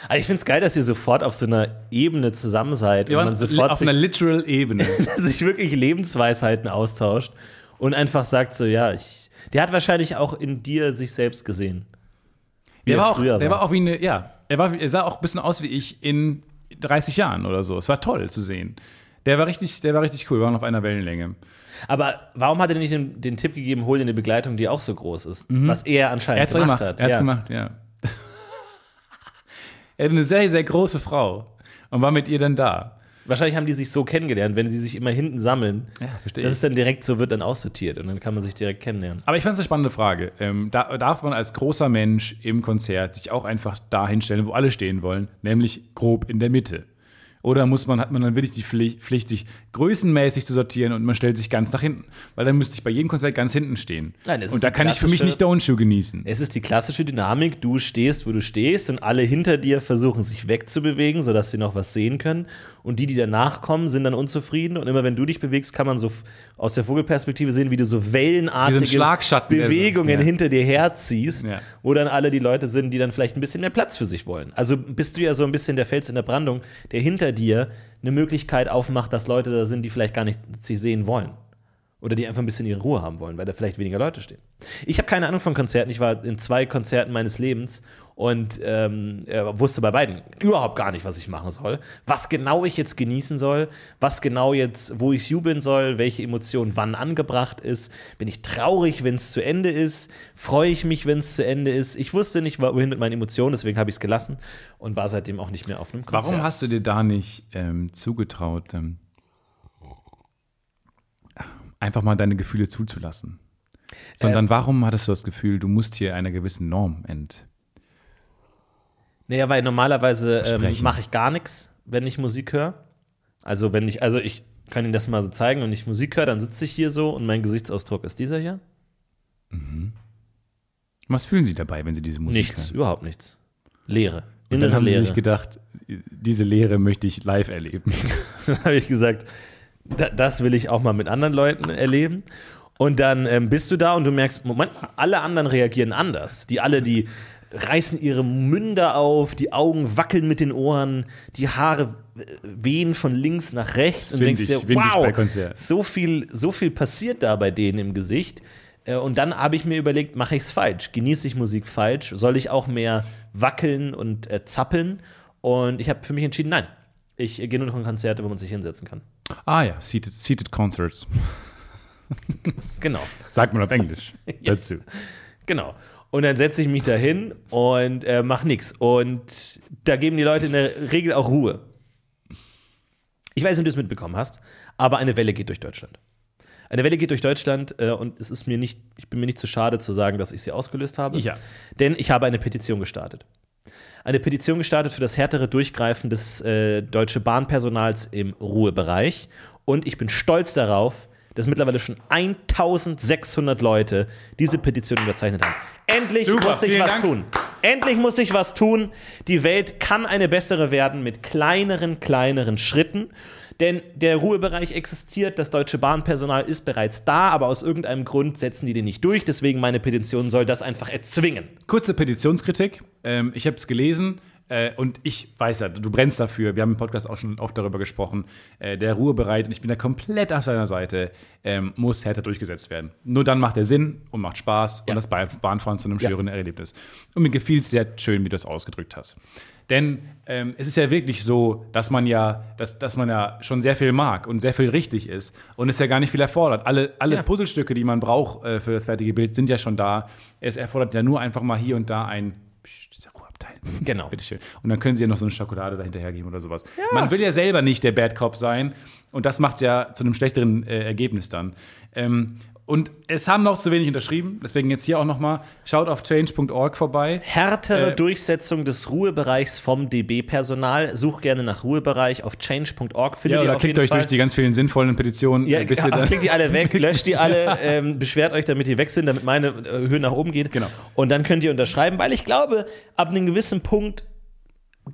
Also ich finde es geil, dass ihr sofort auf so einer Ebene zusammen seid Wir und man sofort auf einer literal Ebene. <laughs> sich wirklich Lebensweisheiten austauscht und einfach sagt so, ja, ich, der hat wahrscheinlich auch in dir sich selbst gesehen. Wie Der er war, auch, der war auch wie eine, ja, er, war, er sah auch ein bisschen aus wie ich in 30 Jahren oder so. Es war toll zu sehen. Der war richtig, der war richtig cool, wir waren auf einer Wellenlänge. Aber warum hat er nicht den, den Tipp gegeben, hol dir eine Begleitung, die auch so groß ist? Was er anscheinend Er hat's gemacht, gemacht, hat. er hat's ja. gemacht, ja. <laughs> er hat eine sehr, sehr große Frau und war mit ihr dann da. Wahrscheinlich haben die sich so kennengelernt, wenn sie sich immer hinten sammeln, Ja, verstehe ich. es dann direkt so wird, dann aussortiert und dann kann man sich direkt kennenlernen. Aber ich fand es eine spannende Frage. Ähm, da, darf man als großer Mensch im Konzert sich auch einfach da hinstellen, wo alle stehen wollen, nämlich grob in der Mitte? Oder muss man, hat man dann wirklich die Pflicht, sich größenmäßig zu sortieren und man stellt sich ganz nach hinten? Weil dann müsste ich bei jedem Konzert ganz hinten stehen. Nein, und da kann ich für mich nicht Don't You genießen. Es ist die klassische Dynamik, du stehst, wo du stehst und alle hinter dir versuchen sich wegzubewegen, sodass sie noch was sehen können. Und die, die danach kommen, sind dann unzufrieden. Und immer wenn du dich bewegst, kann man so aus der Vogelperspektive sehen, wie du so wellenartige Bewegungen ja. hinter dir herziehst, Ja. wo dann alle die Leute sind, die dann vielleicht ein bisschen mehr Platz für sich wollen. Also bist du ja so ein bisschen der Fels in der Brandung, der hinter dir eine Möglichkeit aufmacht, dass Leute da sind, die vielleicht gar nicht sich sehen wollen. Oder die einfach ein bisschen ihre Ruhe haben wollen, weil da vielleicht weniger Leute stehen. Ich habe keine Ahnung von Konzerten. Ich war in zwei Konzerten meines Lebens und ähm, er wusste bei beiden überhaupt gar nicht, was ich machen soll, was genau ich jetzt genießen soll, was genau jetzt, wo ich jubeln soll, welche Emotion wann angebracht ist. Bin ich traurig, wenn es zu Ende ist? Freue ich mich, wenn es zu Ende ist? Ich wusste nicht, wohin mit meinen Emotionen, deswegen habe ich es gelassen und war seitdem auch nicht mehr auf einem Konzert. Warum hast du dir da nicht ähm, zugetraut, ähm, einfach mal deine Gefühle zuzulassen? Sondern Ähm. warum hattest du das Gefühl, du musst hier einer gewissen Norm ent Naja, weil normalerweise ähm, mache ich gar nichts, wenn ich Musik höre. Also wenn ich, also ich kann Ihnen das mal so zeigen, wenn ich Musik höre, dann sitze ich hier so und mein Gesichtsausdruck ist dieser hier. Was fühlen Sie dabei, wenn Sie diese Musik nichts, hören? überhaupt nichts. Leere. Und dann haben Sie Leere. sich gedacht, diese Lehre möchte ich live erleben. <laughs> dann habe ich gesagt, das will ich auch mal mit anderen Leuten erleben. Und dann ähm, bist du da und du merkst, Moment, alle anderen reagieren anders. Die alle, die reißen ihre Münder auf, die Augen wackeln mit den Ohren, die Haare äh, wehen von links nach rechts und denkst windig, dir, windig wow, so viel, so viel passiert da bei denen im Gesicht. Äh, Und dann habe ich mir überlegt, mache ich es falsch? Genieße ich Musik falsch? Soll ich auch mehr wackeln und äh, zappeln? Und ich habe für mich entschieden, nein. Ich äh, gehe nur noch in Konzerte, wo man sich hinsetzen kann. Ah ja, Seated, seated Concerts. <laughs> Genau, Sagt man auf Englisch <laughs> dazu. genau. Und dann setze ich mich da hin und äh, mache nichts. Und da geben die Leute in der Regel auch Ruhe. Ich weiß nicht, ob du es mitbekommen hast, aber eine Welle geht durch Deutschland. Eine Welle geht durch Deutschland äh, und es ist mir nicht, ich bin mir nicht zu schade zu sagen, dass ich sie ausgelöst habe. Ja. Denn ich habe eine Petition gestartet. Eine Petition gestartet für das härtere Durchgreifen des äh, deutschen Bahnpersonals im Ruhebereich. Und ich bin stolz darauf, dass mittlerweile schon 1600 Leute diese Petition unterzeichnet haben. Endlich Super, muss vielen was Dank. tun. Endlich muss sich was tun. Die Welt kann eine bessere werden mit kleineren, kleineren Schritten. Denn der Ruhebereich existiert, das deutsche Bahnpersonal ist bereits da, aber aus irgendeinem Grund setzen die den nicht durch. Deswegen meine Petition soll das einfach erzwingen. Kurze Petitionskritik. Ähm, ich habe es gelesen äh, und ich weiß ja, du brennst dafür. Wir haben im Podcast auch schon oft darüber gesprochen. Äh, der Ruhebereit, und ich bin da komplett auf deiner Seite, ähm, muss härter durchgesetzt werden. Nur dann macht er Sinn und macht Spaß Ja. und das Ba- Bahnfahren zu einem Ja. schöneren Erlebnis. Und mir gefiel es sehr schön, wie du es ausgedrückt hast. Denn ähm, es ist ja wirklich so, dass man ja, dass, dass man ja schon sehr viel mag und sehr viel richtig ist und es ja gar nicht viel erfordert. Alle, alle Ja. Puzzlestücke, die man braucht äh, für das fertige Bild, sind ja schon da. Es erfordert ja nur einfach mal hier und da ein Psst, dieser Ruheabteil. <laughs> Genau. <laughs> Bitteschön. Und dann können sie ja noch so eine Schokolade dahinterher geben oder sowas. Man will ja selber nicht der Bad Cop sein und das macht ja zu einem schlechteren äh, Ergebnis dann. Ähm, und es haben noch zu wenig unterschrieben, deswegen jetzt hier auch noch mal, schaut auf change.org vorbei. Härtere Äh, Durchsetzung des Ruhebereichs vom DB-Personal. Such gerne nach Ruhebereich auf change.org. Findet Ja, ihr oder auf klickt euch Fall. durch die ganz vielen sinnvollen Petitionen, Ja, bis ihr dann klickt die alle weg, <laughs> löscht die alle, ähm, beschwert euch, damit die weg sind, damit meine äh, Höhe nach oben geht. Genau. Und dann könnt ihr unterschreiben, weil ich glaube, ab einem gewissen Punkt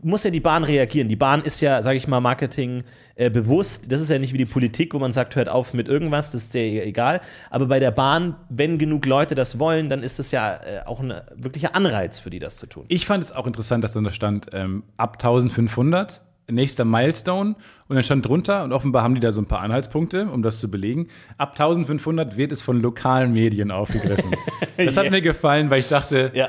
muss ja die Bahn reagieren. Die Bahn ist ja, sage ich mal, Marketing äh, bewusst. Das ist ja nicht wie die Politik, wo man sagt, hört auf mit irgendwas, das ist dir egal. Aber bei der Bahn, wenn genug Leute das wollen, dann ist das ja äh, auch ein wirklicher Anreiz für die, das zu tun. Ich fand es auch interessant, dass dann da stand, ähm, ab 1500, nächster Milestone. Und dann stand drunter, und offenbar haben die da so ein paar Anhaltspunkte, um das zu belegen, ab 1500 wird es von lokalen Medien aufgegriffen. <laughs> Das hat Yes. mir gefallen, weil ich dachte, Ja.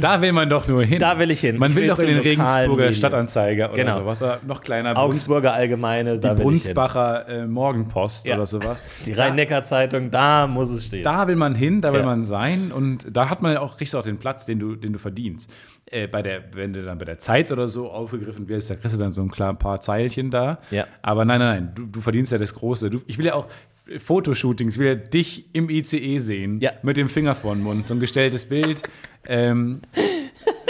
Da will man doch nur hin. Da will ich hin. Man Ich will will doch in den Regensburger Medien. Stadtanzeiger oder Genau. sowas. Oder noch kleiner, Augsburger Allgemeine, da die will. Brunsbacher äh, Morgenpost Ja. oder sowas. <laughs> Die Rhein-Neckar-Zeitung, da muss es stehen. da will man hin, da will Ja. man sein und da hat man ja auch, kriegst du auch den Platz, den du, den du verdienst. Äh, bei der, wenn du dann bei der Zeit oder so aufgegriffen wirst, da kriegst du dann so ein klar, paar Zeilchen da. Ja. Aber nein, nein, nein, du, du verdienst ja das Große. Du, ich will ja auch Fotoshootings, ja dich im ICE sehen, Ja. mit dem Finger vor den Mund, so ein gestelltes Bild. ähm,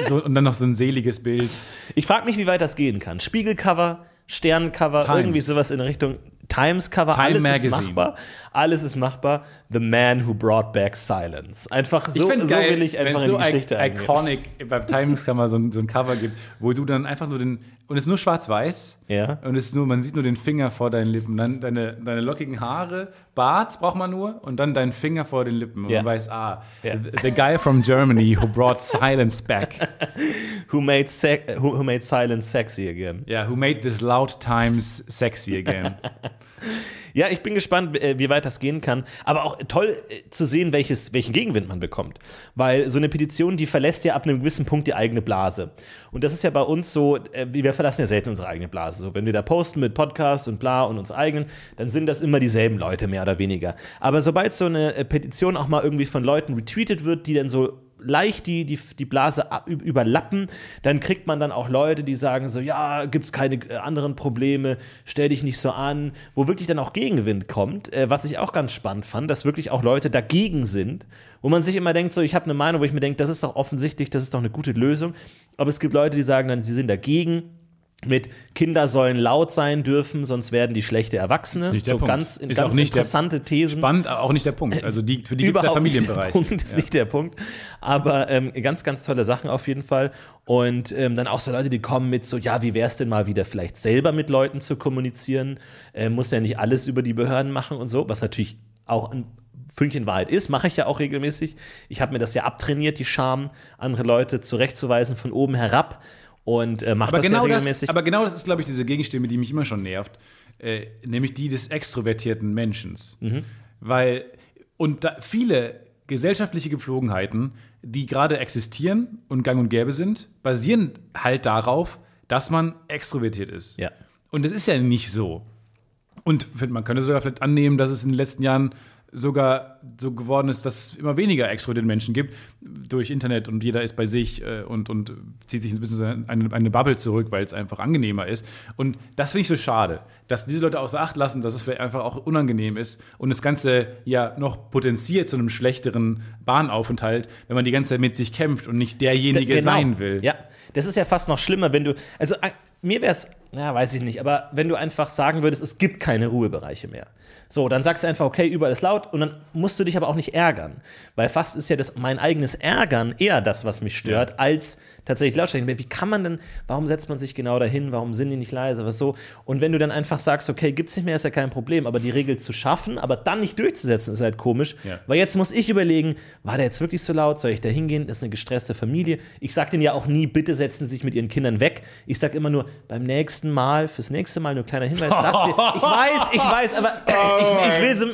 so, und dann noch so ein seliges Bild. Ich frage mich, wie weit das gehen kann. Spiegelcover, Sterncover, Times. irgendwie sowas in Richtung Times-Cover, Time alles Magazine. ist machbar. Alles ist machbar. The Man Who Brought Back Silence. Einfach so, Ich so geil, will ich einfach in so die Geschichte eingehen. iconic beim Times kann man so ein, so ein Cover gibt, wo du dann einfach nur den und es ist nur schwarz-weiß Ja. und es ist nur man sieht nur den Finger vor deinen Lippen, dann deine, deine lockigen Haare, Bart braucht man nur und dann deinen Finger vor den Lippen und Ja. man weiß, ah, Ja. the, the guy from Germany who brought <laughs> silence back, Who made, who, who made Silence sexy again. yeah, who made this loud times sexy again. <laughs> Ja, ich bin gespannt, äh, wie weit das gehen kann. Aber auch toll äh, zu sehen, welches, welchen Gegenwind man bekommt. Weil so eine Petition, die verlässt ja ab einem gewissen Punkt die eigene Blase. Und das ist ja bei uns so, äh, wir verlassen ja selten unsere eigene Blase. So, wenn wir da posten mit Podcasts und bla und uns eigenen, dann sind das immer dieselben Leute, mehr oder weniger. Aber sobald so eine Petition auch mal irgendwie von Leuten retweetet wird, die dann so leicht die, die, die Blase überlappen, dann kriegt man dann auch Leute, die sagen so, ja, gibt es keine äh, anderen Probleme, stell dich nicht so an, wo wirklich dann auch Gegenwind kommt, äh, was ich auch ganz spannend fand, dass wirklich auch Leute dagegen sind, wo man sich immer denkt, so, ich habe eine Meinung, wo ich mir denke, das ist doch offensichtlich, das ist doch eine gute Lösung, aber es gibt Leute, die sagen dann, sie sind dagegen, mit Kinder sollen laut sein dürfen, sonst werden die schlechte Erwachsene. Ist nicht der so Punkt. ganz, Ist ganz auch nicht interessante Thesen. Spannend, aber auch nicht der Punkt. Also die, für die gibt es ja Überhaupt nicht Familienbereich. Der Punkt <laughs> ist Ja. nicht der Punkt. Aber ähm, ganz, ganz tolle Sachen auf jeden Fall. Und ähm, dann auch so Leute, die kommen mit so, ja, wie wäre es denn mal wieder vielleicht selber mit Leuten zu kommunizieren? Äh, muss ja nicht alles über die Behörden machen und so, was natürlich auch ein Fünkchen Wahrheit ist, mache ich ja auch regelmäßig. Ich habe mir das ja abtrainiert, die Scham, andere Leute zurechtzuweisen von oben herab und äh, mache Aber das genau, ja das, regelmäßig. aber genau das ist, glaube ich, diese Gegenstimme, die mich immer schon nervt. Äh, nämlich die des extrovertierten Menschen. Mhm. Weil, und viele gesellschaftliche Gepflogenheiten, die gerade existieren und gang und gäbe sind, basieren halt darauf, dass man extrovertiert ist. Ja. Und das ist ja nicht so. Und man könnte sogar vielleicht annehmen, dass es in den letzten Jahren sogar so geworden ist, dass es immer weniger extrovertierte Menschen gibt durch Internet und jeder ist bei sich äh, und, und zieht sich ein bisschen eine, eine Bubble zurück, weil es einfach angenehmer ist. Und das finde ich so schade, dass diese Leute außer Acht lassen, dass es vielleicht einfach auch unangenehm ist und das Ganze ja noch potenziert zu einem schlechteren Bahnaufenthalt, wenn man die ganze Zeit mit sich kämpft und nicht derjenige Genau. sein will. Ja, das ist ja fast noch schlimmer, wenn du, also äh, mir wäre es, ja, weiß ich nicht, aber wenn du einfach sagen würdest, es gibt keine Ruhebereiche mehr. So, dann sagst du einfach, okay, überall ist laut und dann musst du dich aber auch nicht ärgern. Weil fast ist ja das, mein eigenes Ärgern eher das, was mich stört, als tatsächlich Lautstärke. Wie kann man denn, warum setzt man sich genau dahin, warum sind die nicht leise, was so? Und wenn du dann einfach sagst, okay, gibt's nicht mehr, ist ja kein Problem, aber die Regel zu schaffen, aber dann nicht durchzusetzen, ist halt komisch. Ja. Weil jetzt muss ich überlegen, war der jetzt wirklich so laut? Soll ich da hingehen? Das ist eine gestresste Familie. Ich sage denen ja auch nie, bitte setzen Sie sich mit Ihren Kindern weg. Ich sage immer nur, beim nächsten Mal, fürs nächste Mal nur kleiner Hinweis. Das hier, <laughs> ich weiß, ich weiß, aber ich, ich will so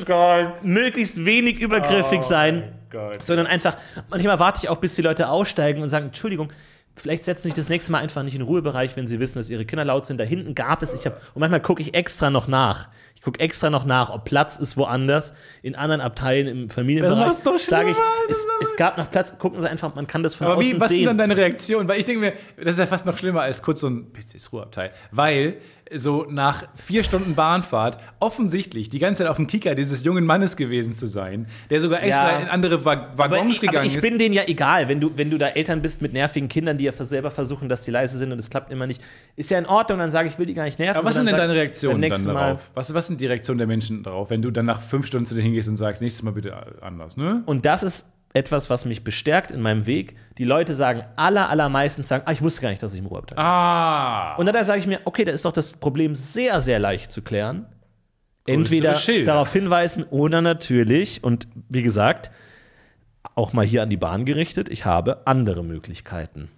möglichst wenig übergriffig sein. Sondern einfach, manchmal warte ich auch, bis die Leute aussteigen und sagen, Entschuldigung, vielleicht setzen sich das nächste Mal einfach nicht in den Ruhebereich, wenn sie wissen, dass ihre Kinder laut sind. Da hinten gab es, ich habe, und manchmal gucke ich extra noch nach. Ich gucke extra noch nach, ob Platz ist woanders, in anderen Abteilen im Familienbereich. macht's doch Sage ich, es, das es gab noch Platz, gucken Sie einfach, man kann das von Aber außen wie, was sehen. ist dann deine Reaktion? Weil ich denke mir, das ist ja fast noch schlimmer als kurz so ein PCs Ruheabteil. Weil so nach vier Stunden Bahnfahrt offensichtlich die ganze Zeit auf dem Kicker dieses jungen Mannes gewesen zu sein, der sogar extra Ja. in andere Wa aber Waggons ich, aber gegangen ich ist. bin denen ja egal, wenn du, wenn du da Eltern bist mit nervigen Kindern, die ja selber versuchen, dass die leise sind und es klappt immer nicht. Ist ja in Ordnung, dann sage ich, ich will die gar nicht nerven. Aber was sind denn deine Reaktionen dann darauf? Was, was sind die Reaktionen der Menschen darauf, wenn du dann nach fünf Stunden zu denen hingehst und sagst, nächstes Mal bitte anders, ne? Und das ist etwas, was mich bestärkt in meinem Weg. Die Leute sagen, aller, allermeistens sagen, ah, ich wusste gar nicht, dass ich im Ruheabteil bin. Ah. Und dann sage ich mir, okay, da ist doch das Problem sehr, sehr leicht zu klären. Entweder darauf hinweisen oder natürlich, und wie gesagt, auch mal hier an die Bahn gerichtet, ich habe andere Möglichkeiten.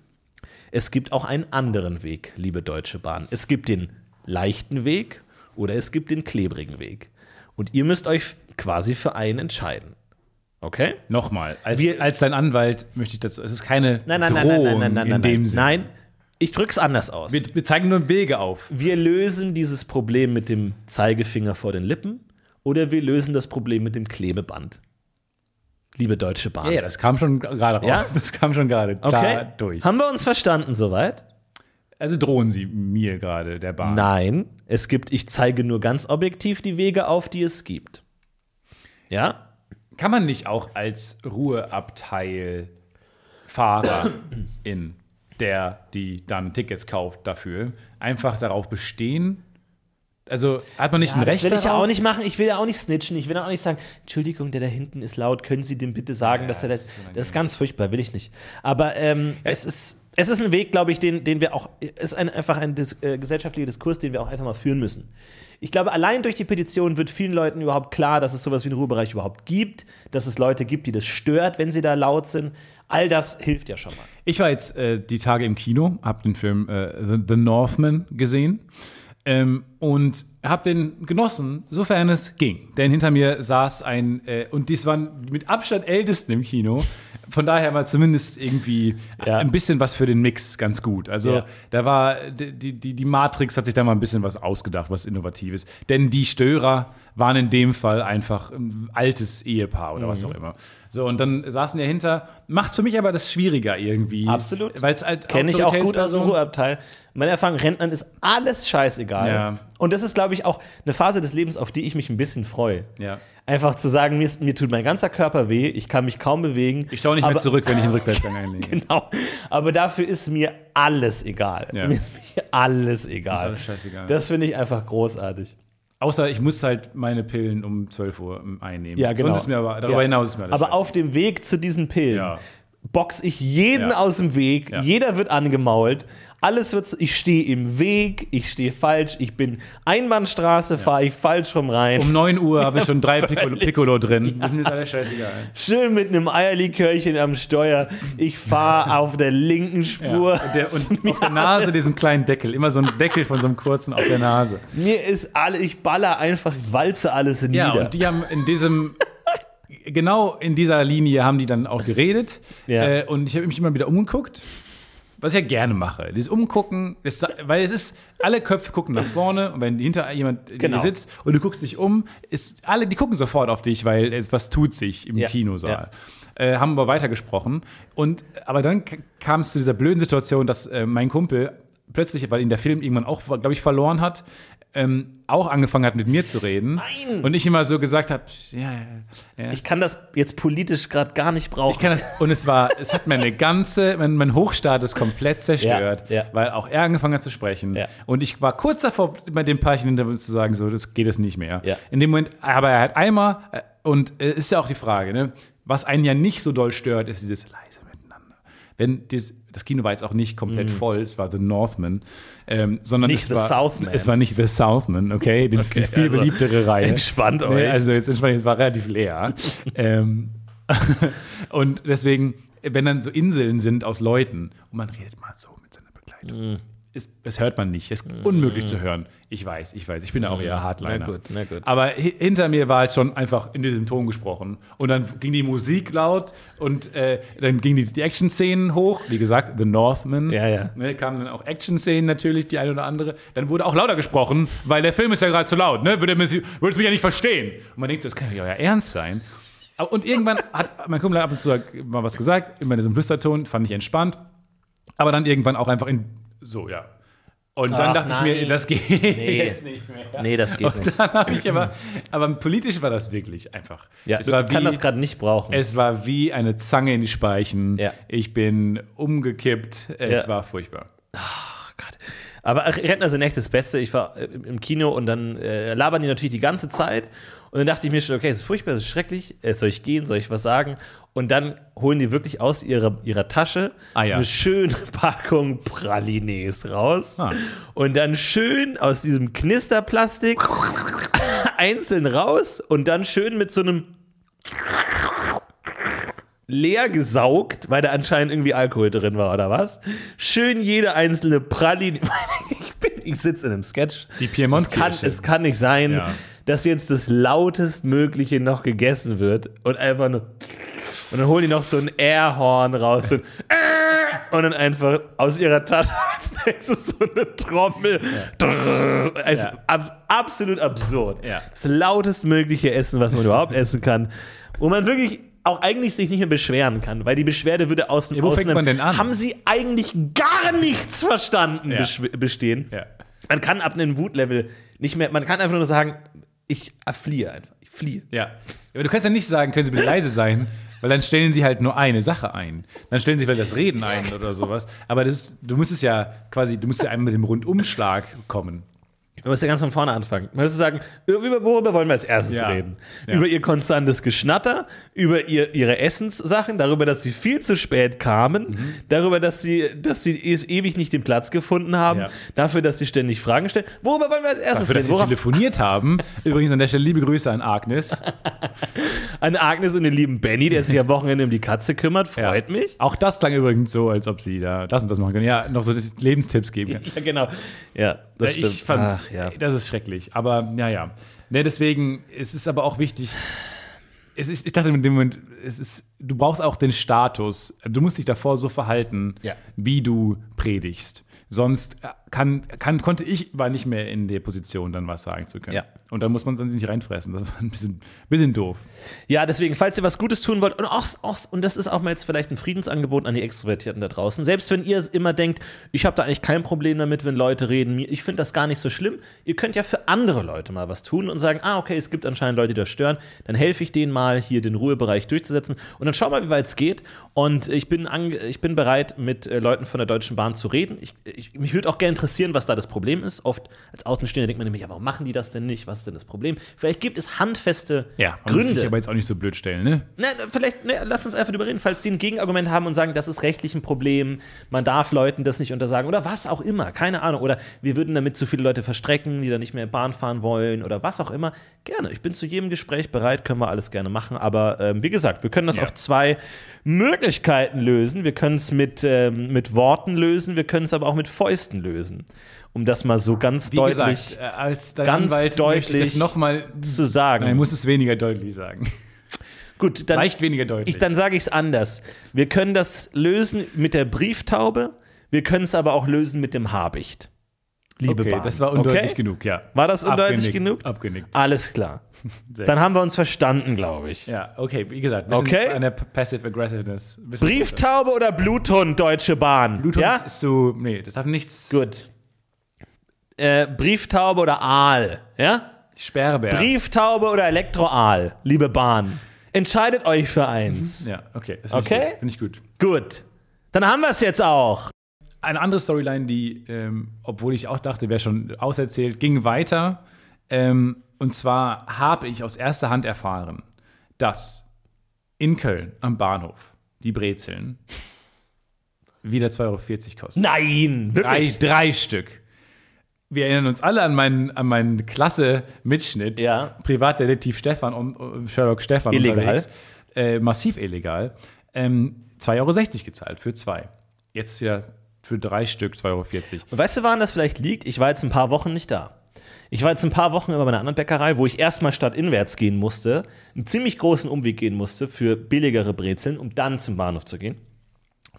Es gibt auch einen anderen Weg, liebe Deutsche Bahn. Es gibt den leichten Weg oder es gibt den klebrigen Weg. Und ihr müsst euch quasi für einen entscheiden. Okay? Nochmal, als, Wir- als dein Anwalt möchte ich dazu. Es ist keine Nein, nein, nein, Drohung nein, nein, nein, nein, in dem. Sinne. Nein, ich drück's anders aus. Wir, wir zeigen nur Wege auf. Wir lösen dieses Problem mit dem Zeigefinger vor den Lippen oder wir lösen das Problem mit dem Klebeband. Liebe Deutsche Bahn. Ja, ja, das kam schon gerade raus. Ja? <laughs> Das kam schon gerade okay? durch. Haben wir uns verstanden soweit? Also drohen sie mir gerade, der Bahn. Nein, es gibt, ich zeige nur ganz objektiv die Wege auf, die es gibt. Ja? Kann man nicht auch als Ruheabteil Fahrerin, der die dann Tickets kauft dafür, einfach darauf bestehen? Also hat man nicht ein das Recht will ich ja auch nicht machen. Ich will ja auch nicht snitchen. Ich will auch nicht sagen, Entschuldigung, der da hinten ist laut. Können Sie dem bitte sagen, dass er das das. ist. Das ist ganz furchtbar, will ich nicht. Aber ähm, es ist. Es ist ein Weg, glaube ich, den, den wir auch, ist ein, einfach ein dis, äh, gesellschaftlicher Diskurs, den wir auch einfach mal führen müssen. Ich glaube, allein durch die Petition wird vielen Leuten überhaupt klar, dass es sowas wie einen Ruhebereich überhaupt gibt, dass es Leute gibt, die das stört, wenn sie da laut sind. All das hilft ja schon mal. Ich war jetzt äh, die Tage im Kino, habe den Film äh, The, The Northman gesehen. Ähm, und habe den genossen, sofern es ging. Denn hinter mir saß ein, äh, und dies waren mit Abstand ältesten im Kino. Von daher war zumindest irgendwie Ja. ein bisschen was für den Mix ganz gut. Also Ja. da war, die, die, die Matrix hat sich da mal ein bisschen was ausgedacht, was Innovatives. Denn die Störer waren in dem Fall einfach ein altes Ehepaar oder Mhm. was auch immer. So, und dann saßen die dahinter. Macht für mich aber das schwieriger irgendwie. Absolut. Weil es halt Kenne ich auch gut aus dem Ruheabteil. Meine Erfahrung, Rentnern ist alles scheißegal. Ja. Und das ist, glaube ich, auch eine Phase des Lebens, auf die ich mich ein bisschen freue. Ja. Einfach zu sagen, mir, mir tut mein ganzer Körper weh, ich kann mich kaum bewegen. Ich schaue nicht mehr aber- zurück, wenn ich einen Rückwärtsgang <laughs> einlege. Genau. Aber dafür ist mir alles egal. Ja. Mir ist mir alles egal. Ist alles scheißegal. Das finde ich einfach großartig. Außer ich muss halt meine Pillen um 12 Uhr einnehmen. Ja, genau. Sonst ist mir aber, darüber Ja. hinaus ist mir alles Aber auf dem Weg zu diesen Pillen Ja. box ich jeden Ja. aus dem Weg, jeder wird angemault, alles wird, ich stehe im Weg, ich stehe falsch, ich bin Einbahnstraße, fahre ich falsch rum rein. Um 9 Uhr habe ich schon drei <laughs> Piccolo. Piccolo drin. Das ist mir alles scheißegal. Schön mit einem Eierlikörchen am Steuer. Ich fahre <laughs> auf der linken Ja. Spur. Und, der, und auf der Nase alles- diesen kleinen Deckel. Immer so ein Deckel von so einem kurzen auf der Nase. Mir ist alle, ich baller einfach, ich walze alles Ja, nieder. und die haben in diesem. Genau in dieser Linie haben die dann auch geredet. Ja. Äh, und ich habe mich immer wieder umgeguckt. Was ich ja gerne mache. Dieses Umgucken, das, weil es ist, alle Köpfe gucken nach vorne und wenn hinter jemand Genau. sitzt und du guckst dich um, ist alle, die gucken sofort auf dich, weil es was tut sich im Ja, Kinosaal. Äh, haben wir weitergesprochen. Und, aber dann kam es zu dieser blöden Situation, dass äh, mein Kumpel plötzlich, weil ihn der Film irgendwann auch, glaube ich, verloren hat, ähm, auch angefangen hat, mit mir zu reden. Nein! Und ich immer so gesagt habe, ja, ja, ja. ich kann das jetzt politisch gerade gar nicht brauchen. Ich kann das, und es war, es hat meine ganze, mein, mein Hochstatus komplett zerstört, Ja, weil auch er angefangen hat zu sprechen. Und ich war kurz davor, bei dem Paarchen hinter zu sagen, so, das geht es nicht mehr. In dem Moment, aber er hat einmal, äh, und es ist ja auch die Frage, ne, was einen ja nicht so doll stört, ist dieses leise miteinander. Wenn das, das Kino war jetzt auch nicht komplett voll, es war The Northman, ähm, sondern. Nicht es The war, Southman. Es war nicht The Southman, okay, die, die viel also beliebtere Reihe. entspannt Nee, euch. also jetzt entspannt, es war relativ leer. <laughs> ähm, <laughs> und deswegen, wenn dann so Inseln sind aus Leuten und man redet mal so mit seiner Begleitung, Mhm. Ist, das hört man nicht. Das ist unmöglich zu hören. Ich weiß, ich weiß. Ich bin da auch eher Hardliner. Na gut, na gut. Aber hi- hinter mir war halt schon einfach in diesem Ton gesprochen. Und dann ging die Musik laut und äh, dann gingen die, die Action-Szenen hoch. Wie gesagt, The Northman. Ja, ja. Ne, kamen dann auch Action-Szenen natürlich, die eine oder andere. Dann wurde auch lauter gesprochen, weil der Film ist ja gerade zu laut. Ne? Würde es mich ja nicht verstehen. Und man denkt, so, das kann ja euer Ernst sein. Und irgendwann <laughs> hat mein Kumpel ab und zu mal was gesagt, immer in diesem Flüsterton, fand ich entspannt. Aber dann irgendwann auch einfach in so, ja. Und dann Ach, dachte ich nein. mir, das geht <laughs> jetzt nicht mehr. Nee, das geht Und nicht. dann ich aber, aber politisch war das wirklich einfach. Ja, es war kann wie, das gerade nicht brauchen. es war wie eine Zange in die Speichen. Ja. Ich bin umgekippt. Es Ja. war furchtbar. Oh Gott. Aber Rentner sind echt das Beste. Ich war äh, im Kino und dann äh, labern die natürlich die ganze Zeit. Und dann dachte ich mir schon, okay, es ist furchtbar, es ist schrecklich. Äh, soll ich gehen? Soll ich was sagen? Und dann holen die wirklich aus ihrer, ihrer Tasche Ah, ja. eine schöne <laughs> Packung Pralines raus. Ah. Und dann schön aus diesem Knisterplastik <laughs> einzeln raus und dann schön mit so einem leer gesaugt, weil da anscheinend irgendwie Alkohol drin war oder was. Schön jede einzelne Praline. <laughs> Ich, bin- ich sitze in einem Sketch. Die Piemont es kann, es kann nicht sein, Ja. Dass jetzt das lautestmögliche noch gegessen wird und einfach nur. Und dann holen die noch so ein Airhorn raus. Äh, und dann einfach aus ihrer Tasche <laughs> als nächstes so eine Trommel. Es ist Ja. ab, absolut absurd. Ja. Das lautestmögliche Essen, was man überhaupt essen kann. Wo man wirklich auch eigentlich sich nicht mehr beschweren kann, weil die Beschwerde würde aus dem Ja, wo fängt man denn an? Haben sie eigentlich gar nichts verstanden Ja. bestehen? Ja. Man kann ab einem Wutlevel nicht mehr, man kann einfach nur sagen, ich fliehe einfach. Ich fliehe. Ja. Aber du kannst ja nicht sagen, können Sie bitte leise sein, weil dann stellen sie halt nur eine Sache ein. Dann stellen sie vielleicht das Reden ein oder sowas. Aber das ist, du musst es ja quasi, du musst ja einmal mit dem Rundumschlag kommen. Man muss ja ganz von vorne anfangen. Man muss sagen, über, worüber wollen wir als erstes Ja. reden? Ja. Über ihr konstantes Geschnatter, über ihr, ihre Essenssachen, darüber, dass sie viel zu spät kamen, Mhm. darüber, dass sie, dass sie ewig nicht den Platz gefunden haben, Ja. dafür, dass sie ständig Fragen stellen. Worüber wollen wir als erstes Dafür, dass reden? sie Worauf, telefoniert haben. <laughs> Übrigens an der Stelle liebe Grüße an Agnes. <laughs> an Agnes und den lieben Benny, der sich am Wochenende um die Katze kümmert, freut mich. Auch das klang übrigens so, als ob sie da das und das machen können. Ja, noch so Lebenstipps geben. <laughs> Ja, genau. Ja, das Ja, stimmt. ich fand's, Ah, ja. Das ist schrecklich. Aber ja, ja. Ne, deswegen es ist aber auch wichtig. Es ist, ich dachte in dem Moment, es ist, du brauchst auch den Status. Du musst dich davor so verhalten, Ja. wie du predigst. Sonst kann, kann, konnte ich, war nicht mehr in der Position, dann was sagen zu können. Ja. Und dann muss man es dann nicht reinfressen. Das war ein bisschen, bisschen doof. Ja, deswegen, falls ihr was Gutes tun wollt, und, auch, auch, und das ist auch mal jetzt vielleicht ein Friedensangebot an die Extrovertierten da draußen, selbst wenn ihr immer denkt, ich habe da eigentlich kein Problem damit, wenn Leute reden, ich finde das gar nicht so schlimm, ihr könnt ja für andere Leute mal was tun und sagen, ah, okay, es gibt anscheinend Leute, die das stören, dann helfe ich denen mal, hier den Ruhebereich durchzusetzen und dann schau mal, wie weit es geht und ich bin, ich bin bereit, mit äh, Leuten von der Deutschen Bahn zu reden. Ich, ich, mich würde auch gerne interessieren, was da das Problem ist. Oft als Außenstehender denkt man nämlich, ja, warum machen die das denn nicht? Was ist denn das Problem? Vielleicht gibt es handfeste Ja, man muss sich Gründe. aber jetzt auch nicht so blöd stellen, ne? Na, vielleicht, ne, lass uns einfach drüber reden, falls sie ein Gegenargument haben und sagen, das ist rechtlich ein Problem, man darf Leuten das nicht untersagen oder was auch immer, keine Ahnung. Oder wir würden damit zu viele Leute verstrecken, die dann nicht mehr Bahn fahren wollen oder was auch immer. Gerne, ich bin zu jedem Gespräch bereit, können wir alles gerne machen. Aber ähm, wie gesagt, wir können das Ja. auf zwei Möglichkeiten lösen. Wir können es mit, ähm, mit Worten lösen, wir können es aber auch mit Fäusten lösen. Um das mal so ganz Wie deutlich gesagt, äh, als dein ganz Anwalt deutlich das nochmal. zu sagen. Nein, muss es weniger deutlich sagen. Gut, dann Leicht weniger deutlich. Ich, dann sage ich es anders. Wir können das lösen mit der Brieftaube, wir können es aber auch lösen mit dem Habicht. Liebe okay, Bahn. das war undeutlich okay? genug, ja. War das undeutlich Abgenickt, genug? Abgenickt. Alles klar. <laughs> Sehr Dann haben wir uns verstanden, glaube ich. Ja, okay, wie gesagt, Okay. eine Passive Aggressiveness. Brieftaube oder Bluthund, Deutsche Bahn? Bluthund Ja? ist so, nee, das darf nichts. Gut. Äh, Brieftaube oder Aal? Ja? Sperrbär. Brieftaube oder Elektroaal, liebe Bahn? Entscheidet euch für eins. Ja, okay. Okay. Finde. Finde ich gut. Gut. Dann haben wir es jetzt auch. Eine andere Storyline, die, ähm, obwohl ich auch dachte, wäre schon auserzählt, ging weiter. Ähm, und zwar habe ich aus erster Hand erfahren, dass in Köln am Bahnhof die Brezeln wieder 2,40 Euro kosten. Nein, Drei, wirklich. drei Stück. Wir erinnern uns alle an meinen, an meinen Klasse-Mitschnitt. Ja. Privatdetektiv Stefan und Sherlock Stefan. Illegal. Äh, massiv illegal. Ähm, 2,60 Euro gezahlt für zwei. Jetzt wieder für drei Stück 2,40 Euro. Und weißt du, woran das vielleicht liegt? Ich war jetzt ein paar Wochen nicht da. Ich war jetzt ein paar Wochen über meiner anderen Bäckerei, wo ich erstmal stadtinwärts gehen musste, einen ziemlich großen Umweg gehen musste für billigere Brezeln, um dann zum Bahnhof zu gehen.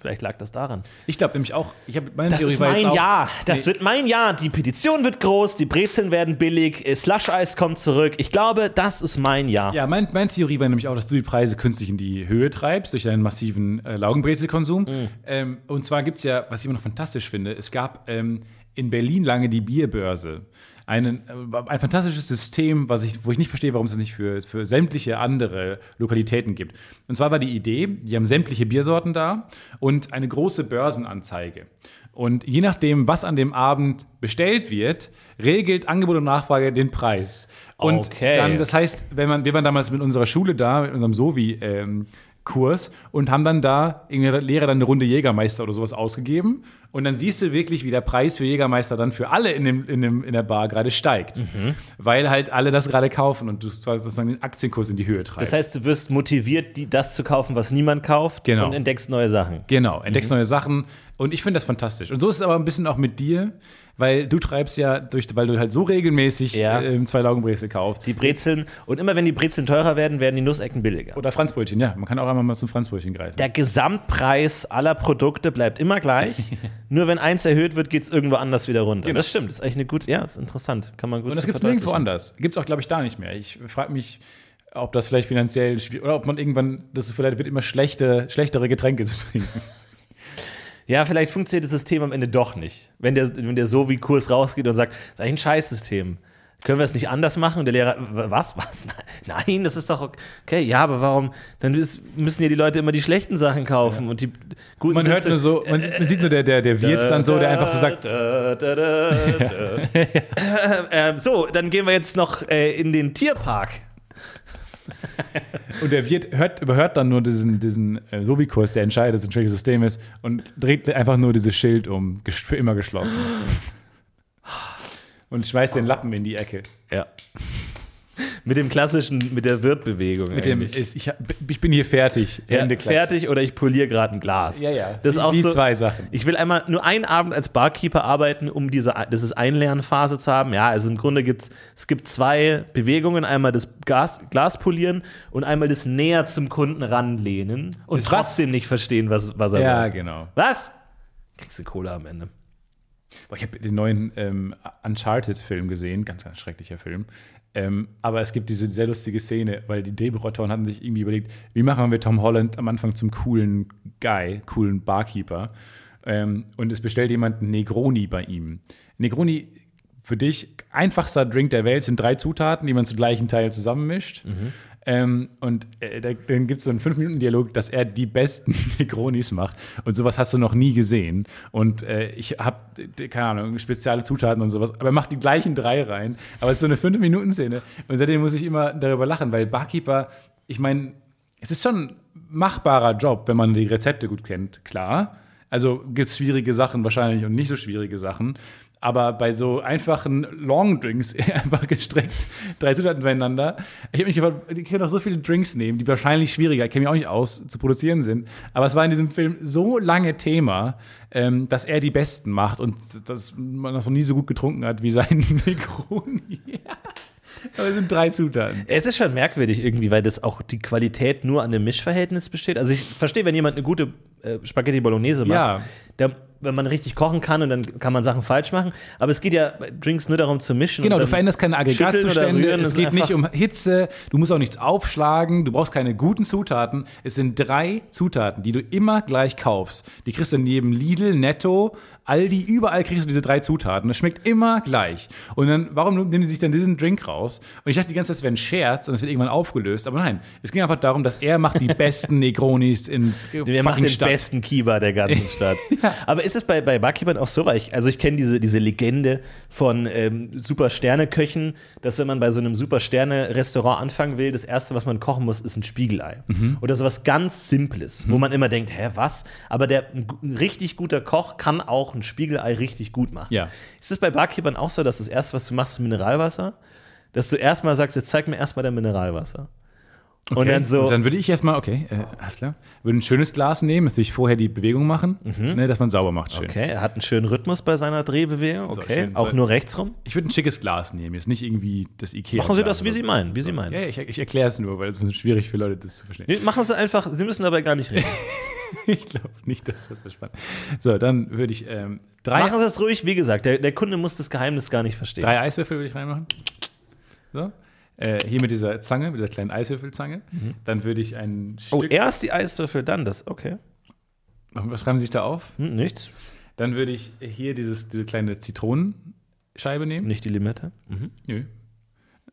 Vielleicht lag das daran. Ich glaube nämlich auch, ich habe meine Das Theorie ist mein auch, Jahr. Das Nee. wird mein Jahr. Die Petition wird groß, die Brezeln werden billig, äh, Slush-Eis kommt zurück. Ich glaube, das ist mein Jahr. Ja, mein, meine Theorie war nämlich auch, dass du die Preise künstlich in die Höhe treibst durch deinen massiven äh, Laugenbrezelkonsum. Mhm. Ähm, und zwar gibt es ja, was ich immer noch fantastisch finde, es gab ähm, in Berlin lange die Bierbörse. Einen, äh, ein fantastisches System, was ich, wo ich nicht verstehe, warum es das nicht für, für sämtliche andere Lokalitäten gibt. Und zwar war die Idee, die haben sämtliche Biersorten da und eine große Börsenanzeige. Und je nachdem, was an dem Abend bestellt wird, regelt Angebot und Nachfrage den Preis. Und Okay. dann, das heißt, wenn man, wir waren damals mit unserer Schule da, mit unserem Sovi, ähm, Kurs und haben dann da, irgendeine Lehrer dann eine Runde Jägermeister oder sowas ausgegeben. Und dann siehst du wirklich, wie der Preis für Jägermeister dann für alle in, dem, in, dem, in der Bar gerade steigt. Mhm. Weil halt alle das gerade kaufen und du sozusagen den Aktienkurs in die Höhe treibst. Das heißt, du wirst motiviert, die, das zu kaufen, was niemand kauft Genau. und entdeckst neue Sachen. Genau, entdeckst neue Sachen und ich finde das fantastisch. Und so ist es aber ein bisschen auch mit dir, weil du treibst ja durch, weil du halt so regelmäßig Ja. ähm, zwei Laugenbrezel kaufst. Die Brezeln, und immer wenn die Brezeln teurer werden, werden die Nussecken billiger. Oder Franzbrötchen, ja. Man kann auch einmal mal zum Franzbrötchen greifen. Der Gesamtpreis aller Produkte bleibt immer gleich. <laughs> Nur wenn eins erhöht wird, geht es irgendwo anders wieder runter. Das stimmt. Das ist eigentlich eine gute, ja, ist interessant. Kann man gut Und das gibt es nirgendwo anders. Gibt es auch, glaube ich, da nicht mehr. Ich frage mich, ob das vielleicht finanziell oder ob man irgendwann das vielleicht wird, immer schlechte, schlechtere Getränke zu trinken. Ja, vielleicht funktioniert das System am Ende doch nicht. Wenn der, wenn der so wie Kurs rausgeht und sagt, das ist eigentlich ein Scheißsystem. Können wir es nicht anders machen? Und der Lehrer, "W- was, was? <laughs> Nein, das ist doch ok- okay. Ja, aber warum? Dann ist, müssen ja die Leute immer die schlechten Sachen kaufen und die guten Man hört nur so, man sieht, man sieht nur der, der, der Wirt dann so, der einfach so sagt, Da, da, da, <laughs> da. <laughs> ähm, so, dann gehen wir jetzt noch äh, in den Tierpark. Und der Wirt hört, überhört dann nur diesen, diesen äh, Sobi-Kurs, der entscheidet, dass es ein schlechtes System ist und dreht einfach nur dieses Schild um, für immer geschlossen. Und schmeißt den Lappen in die Ecke. Ja. Mit dem klassischen, mit der Wirtbewegung. Mit dem, ist, ich, hab- ich bin hier fertig. ja, fertig oder ich poliere gerade ein Glas. Ja, ja. Das ist Die- auch die so, zwei Sachen. Ich will einmal nur einen Abend als Barkeeper arbeiten, um diese das ist Einlernphase zu haben. Ja, also im Grunde gibt es gibt zwei Bewegungen, einmal das Gas, Glas polieren und einmal das näher zum Kunden ranlehnen und Das was? trotzdem nicht verstehen, was, was er Ja, sagt. genau. Was? Kriegst du Kohle am Ende. Boah, ich habe den neuen ähm, Uncharted-Film gesehen, ganz, ganz schrecklicher Film. Ähm, aber es gibt diese sehr lustige Szene, weil die Drehbuchautoren hatten sich irgendwie überlegt, wie machen wir Tom Holland am Anfang zum coolen Guy, coolen Barkeeper. Ähm, und es bestellt jemand Negroni bei ihm. Negroni, für dich, einfachster Drink der Welt, sind drei Zutaten, die man zu gleichen Teilen zusammenmischt. Ähm, und äh, da, dann gibt es so einen 5-Minuten-Dialog, dass er die besten <laughs> Negronis macht. Und sowas hast du noch nie gesehen. Und äh, ich habe, keine Ahnung, spezielle Zutaten und sowas. Aber er macht die gleichen drei rein. Aber es ist so eine 5-Minuten-Szene. Und seitdem muss ich immer darüber lachen, weil Barkeeper, ich meine, es ist schon ein machbarer Job, wenn man die Rezepte gut kennt, klar. Also gibt es schwierige Sachen wahrscheinlich und nicht so schwierige Sachen. Aber bei so einfachen Longdrinks, <laughs> einfach gestreckt, drei Zutaten beieinander. Ich habe mich gefragt, die können doch so viele Drinks nehmen, die wahrscheinlich schwieriger, ich kenne mich auch nicht aus, zu produzieren sind. Aber es war in diesem Film so lange Thema, ähm, dass er die besten macht und dass man das noch nie so gut getrunken hat wie sein <laughs> Negroni. <laughs> Aber es sind drei Zutaten. Es ist schon merkwürdig irgendwie, weil das auch die Qualität nur an dem Mischverhältnis besteht. Also ich verstehe, wenn jemand eine gute äh, Spaghetti Bolognese macht, Ja. der, wenn man richtig kochen kann und dann kann man Sachen falsch machen. Aber es geht ja bei Drinks nur darum zu mischen. Genau, du veränderst keine Aggregatzustände, es geht nicht um Hitze, du musst auch nichts aufschlagen, du brauchst keine guten Zutaten. Es sind drei Zutaten, die du immer gleich kaufst. Die kriegst du in jedem Lidl, Netto, Aldi, überall kriegst du diese drei Zutaten. Das schmeckt immer gleich. Und dann, warum nehmen sie sich dann diesen Drink raus? Und ich dachte die ganze Zeit, es wäre ein Scherz und es wird irgendwann aufgelöst. Aber nein, es ging einfach darum, dass er macht die <laughs> besten Negronis in Wer macht den Stadt. besten Kiba der ganzen <laughs> Stadt? Aber ist es bei, bei Barkeepern auch so? Weil ich, also ich kenne diese, diese Legende von ähm, Super-Sterne-Köchen, dass wenn man bei so einem Super-Sterne-Restaurant anfangen will, das Erste, was man kochen muss, ist ein Spiegelei. Mhm. Oder sowas ganz Simples, wo man immer denkt, hä, was? Aber der, ein richtig guter Koch kann auch ein Spiegelei richtig gut machen. Ja. Ist es bei Barkeepern auch so, dass das Erste, was du machst, ist Mineralwasser? Dass du erstmal sagst, jetzt zeig mir erstmal dein Mineralwasser. Und Okay. dann so, Und dann würde ich erstmal, okay, äh, alles klar, würde ein schönes Glas nehmen, natürlich vorher die Bewegung machen, ne, dass man sauber macht. Schön. Okay, er hat einen schönen Rhythmus bei seiner Drehbewegung. So, Okay, schön. auch So. nur rechtsrum. Ich würde ein schickes Glas nehmen, jetzt nicht irgendwie das Ikea. Machen Sie das, wie Sie meinen, wie Sie meinen. Ja, ich, ich erkläre es nur, weil es ist schwierig für Leute, das zu verstehen. Nee, Machen Sie einfach, Sie müssen dabei gar nicht reden. <laughs> <laughs> Ich glaube nicht, dass das so spannend So, dann würde ich ähm, drei, Machen Sie es ruhig, wie gesagt, der, der Kunde muss das Geheimnis gar nicht verstehen. drei Eiswürfel würde ich reinmachen. So. Äh, hier mit dieser Zange, mit dieser kleinen Eiswürfelzange. Dann würde ich ein oh, Stück. erst die Eiswürfel, dann das. Okay. was schreiben Sie sich da auf? Hm, nichts. Dann würde ich hier dieses, diese kleine Zitronenscheibe nehmen. Nicht die Limette. Mhm. Nö.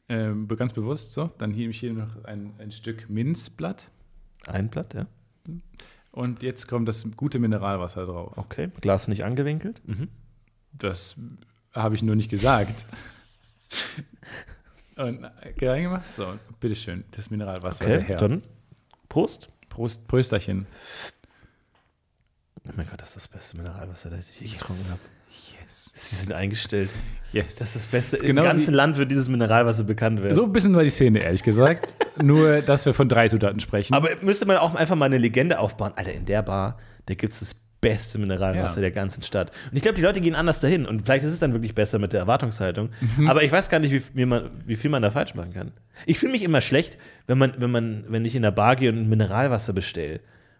Ähm, ganz bewusst so. Dann nehme ich hier noch ein, ein Stück Minzblatt. Ein Blatt, ja. Und jetzt kommt das gute Mineralwasser drauf. Okay. Glas nicht angewinkelt. Mhm. Das habe ich nur nicht gesagt. <laughs> Und äh, reingemacht. So, bitteschön, das Mineralwasser. Okay, Herr. dann Prost. Prost, Prösterchen. Oh mein Gott, das ist das beste Mineralwasser, das ich je getrunken habe. Yes. Sie sind eingestellt. yes. Das ist das Beste. ist genau Im ganzen Land wird dieses Mineralwasser bekannt werden. so ein bisschen war die Szene, ehrlich gesagt. <laughs> nur, dass wir von drei Zutaten sprechen. Aber müsste man auch einfach mal eine Legende aufbauen. Alter, in der Bar, da gibt es das beste Mineralwasser Ja. der ganzen Stadt. Und ich glaube, die Leute gehen anders dahin. Und vielleicht ist es dann wirklich besser mit der Erwartungshaltung. Mhm. Aber ich weiß gar nicht, wie, wie, man, wie viel man da falsch machen kann. Ich fühle mich immer schlecht, wenn man, wenn man, wenn ich in der Bar gehe und Mineralwasser bestelle.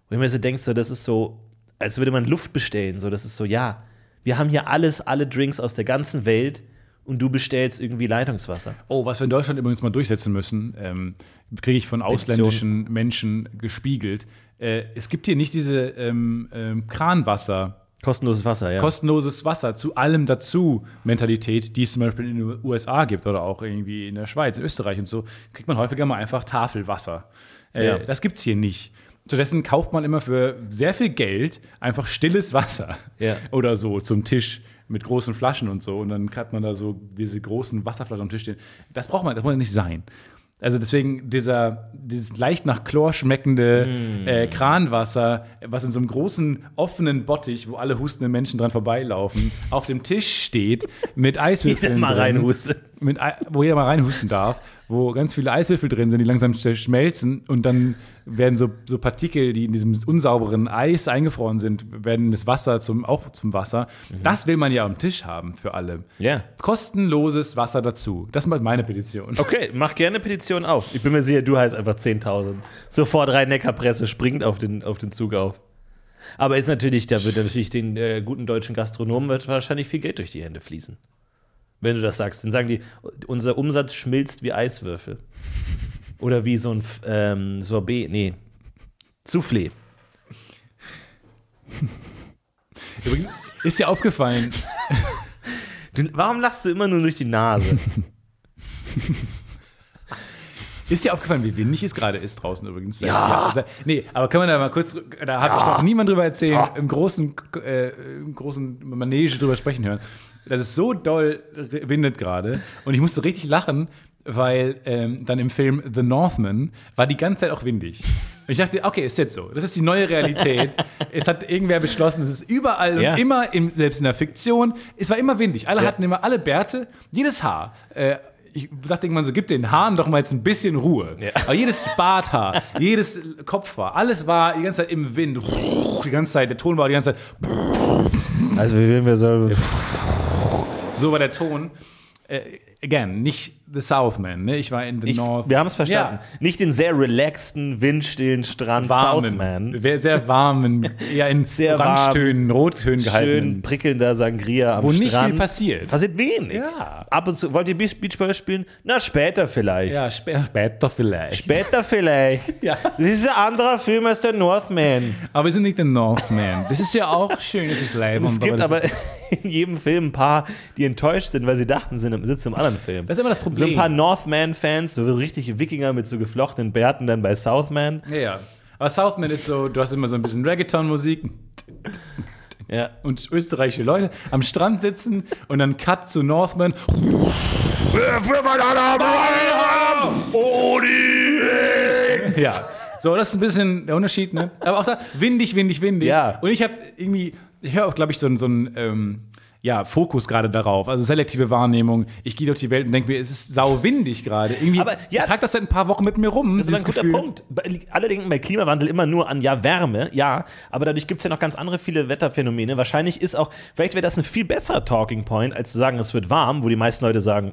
Wo ich mir so denke, so, das ist so, als würde man Luft bestellen. So, das ist so, ja, wir haben hier alles, alle Drinks aus der ganzen Welt und du bestellst irgendwie Leitungswasser. Oh, was wir in Deutschland übrigens mal durchsetzen müssen, ähm, kriege ich von ausländischen Menschen gespiegelt. Äh, es gibt hier nicht diese ähm, ähm, Kranwasser, Kostenloses Wasser, ja. kostenloses Wasser zu allem dazu Mentalität, die es zum Beispiel in den USA gibt oder auch irgendwie in der Schweiz, in Österreich und so, kriegt man häufiger mal einfach Tafelwasser. Äh, Ja. Das gibt es hier nicht. Stattdessen kauft man immer für sehr viel Geld einfach stilles Wasser Ja. <laughs> oder so zum Tisch mit großen Flaschen und so. Und dann hat man da so diese großen Wasserflaschen am Tisch stehen. Das braucht man, das muss nicht sein. Also deswegen dieser, dieses leicht nach Chlor schmeckende Mm. äh, Kranwasser, was in so einem großen offenen Bottich, wo alle hustenden Menschen dran vorbeilaufen, auf dem Tisch steht mit <laughs> Eiswürfeln mal drin. reinhustet. Mit, wo jeder mal reinhusten darf, wo ganz viele Eiswürfel drin sind, die langsam sch- schmelzen und dann werden so, so Partikel, die in diesem unsauberen Eis eingefroren sind, werden das Wasser zum, auch zum Wasser. Das will man ja am Tisch haben für alle. Ja. Kostenloses Wasser dazu. Das ist meine Petition. Okay, mach gerne Petition auf. Ich bin mir sicher, du heißt einfach 10.000. Sofort Rhein-Neckar-Presse springt auf den, auf den Zug auf. Aber ist natürlich, da wird natürlich den äh, guten deutschen Gastronomen wird wahrscheinlich viel Geld durch die Hände fließen. Wenn du das sagst, dann sagen die, unser Umsatz schmilzt wie Eiswürfel. Oder wie so ein ähm, Sorbet, nee, Soufflé. Übrigens, ist dir aufgefallen, <laughs> Du, warum lachst du immer nur durch die Nase? <laughs> Ist dir aufgefallen, wie windig es gerade ist draußen übrigens? Ja. seit- nee, aber können wir da mal kurz, da habe ich noch niemand drüber erzählen, im großen, äh, im großen Manege drüber sprechen hören. Das ist so doll windet gerade und ich musste richtig lachen, weil ähm, dann im Film The Northman war die ganze Zeit auch windig. Und ich dachte, okay, ist jetzt so. Das ist die neue Realität. Jetzt hat irgendwer beschlossen, es ist überall Ja. und immer, im, selbst in der Fiktion, es war immer windig. Alle Ja. hatten immer alle Bärte, jedes Haar. Äh, ich dachte irgendwann so, gib den Haaren doch mal jetzt ein bisschen Ruhe. Ja. Aber jedes Barthaar, jedes Kopfhaar, alles war die ganze Zeit im Wind. Die ganze Zeit, der Ton war die ganze Zeit, Also, wie will wir so. So war der Ton. Äh, again, nicht The Southman, ne? Ich war in The Ich, North. wir haben es verstanden. Ja. Nicht den sehr relaxten, windstillen Strand warmen, Southman. Sehr warmen, eher in <laughs> Sehr Orangetönen, Rottönen Schön gehalten. prickelnder Sangria am Wo nicht Strand. viel passiert. Passiert wenig. Ja. Ab und zu. Wollt ihr Beach- Beachball spielen? Na, später vielleicht. Ja, spä später vielleicht. Später vielleicht. <laughs> Ja. Das ist ein anderer Film als der Northman. Aber wir sind nicht der Northman. Das ist ja auch schön, das ist Leben. Es gibt aber ist, <laughs> in jedem Film ein paar, die enttäuscht sind, weil sie dachten, sie sind im- sitzen im anderen Film. das ist immer das Problem. so ein paar Northman-Fans, so richtige Wikinger mit so geflochtenen Bärten dann bei Southman. ja, ja. Aber Southman ist so, du hast immer so ein bisschen Reggaeton-Musik Ja. und österreichische Leute am Strand sitzen und dann Cut zu Northman. Ja, so, das ist ein bisschen der Unterschied, ne? Aber auch da windig, windig, windig. Ja. Und ich habe irgendwie, ich höre auch, glaube ich, so, so einen ähm, ja, Fokus gerade darauf, also selektive Wahrnehmung. Ich gehe durch die Welt und denke mir, es ist sau windig gerade. Irgendwie, Aber, ja, ich trage das seit ein paar Wochen mit mir rum. Das ist ein guter Gefühl. Punkt. Alle denken bei Klimawandel immer nur an ja Wärme, ja, aber dadurch gibt es ja noch ganz andere viele Wetterphänomene. Wahrscheinlich ist auch, vielleicht wäre das ein viel besserer Talking Point, als zu sagen, es wird warm, wo die meisten Leute sagen,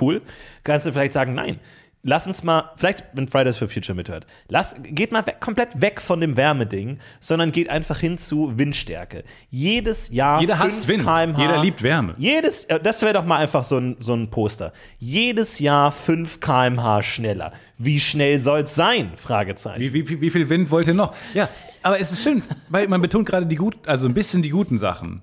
cool. Kannst du vielleicht sagen, nein. Lass uns mal, vielleicht, wenn Fridays for Future mithört, lass, geht mal weg, komplett weg von dem Wärmeding, sondern geht einfach hin zu Windstärke. Jedes Jahr Jeder 5 hasst Wind. km/h. Jeder liebt Wärme. Jedes, äh, das wäre doch mal einfach so ein, so ein Poster. Jedes Jahr 5 km/h schneller. Wie schnell soll es sein? Fragezeichen. Wie, wie, wie, wie viel Wind wollt ihr noch? Ja, aber es ist schön, weil man betont gerade die gut, also ein bisschen die guten Sachen.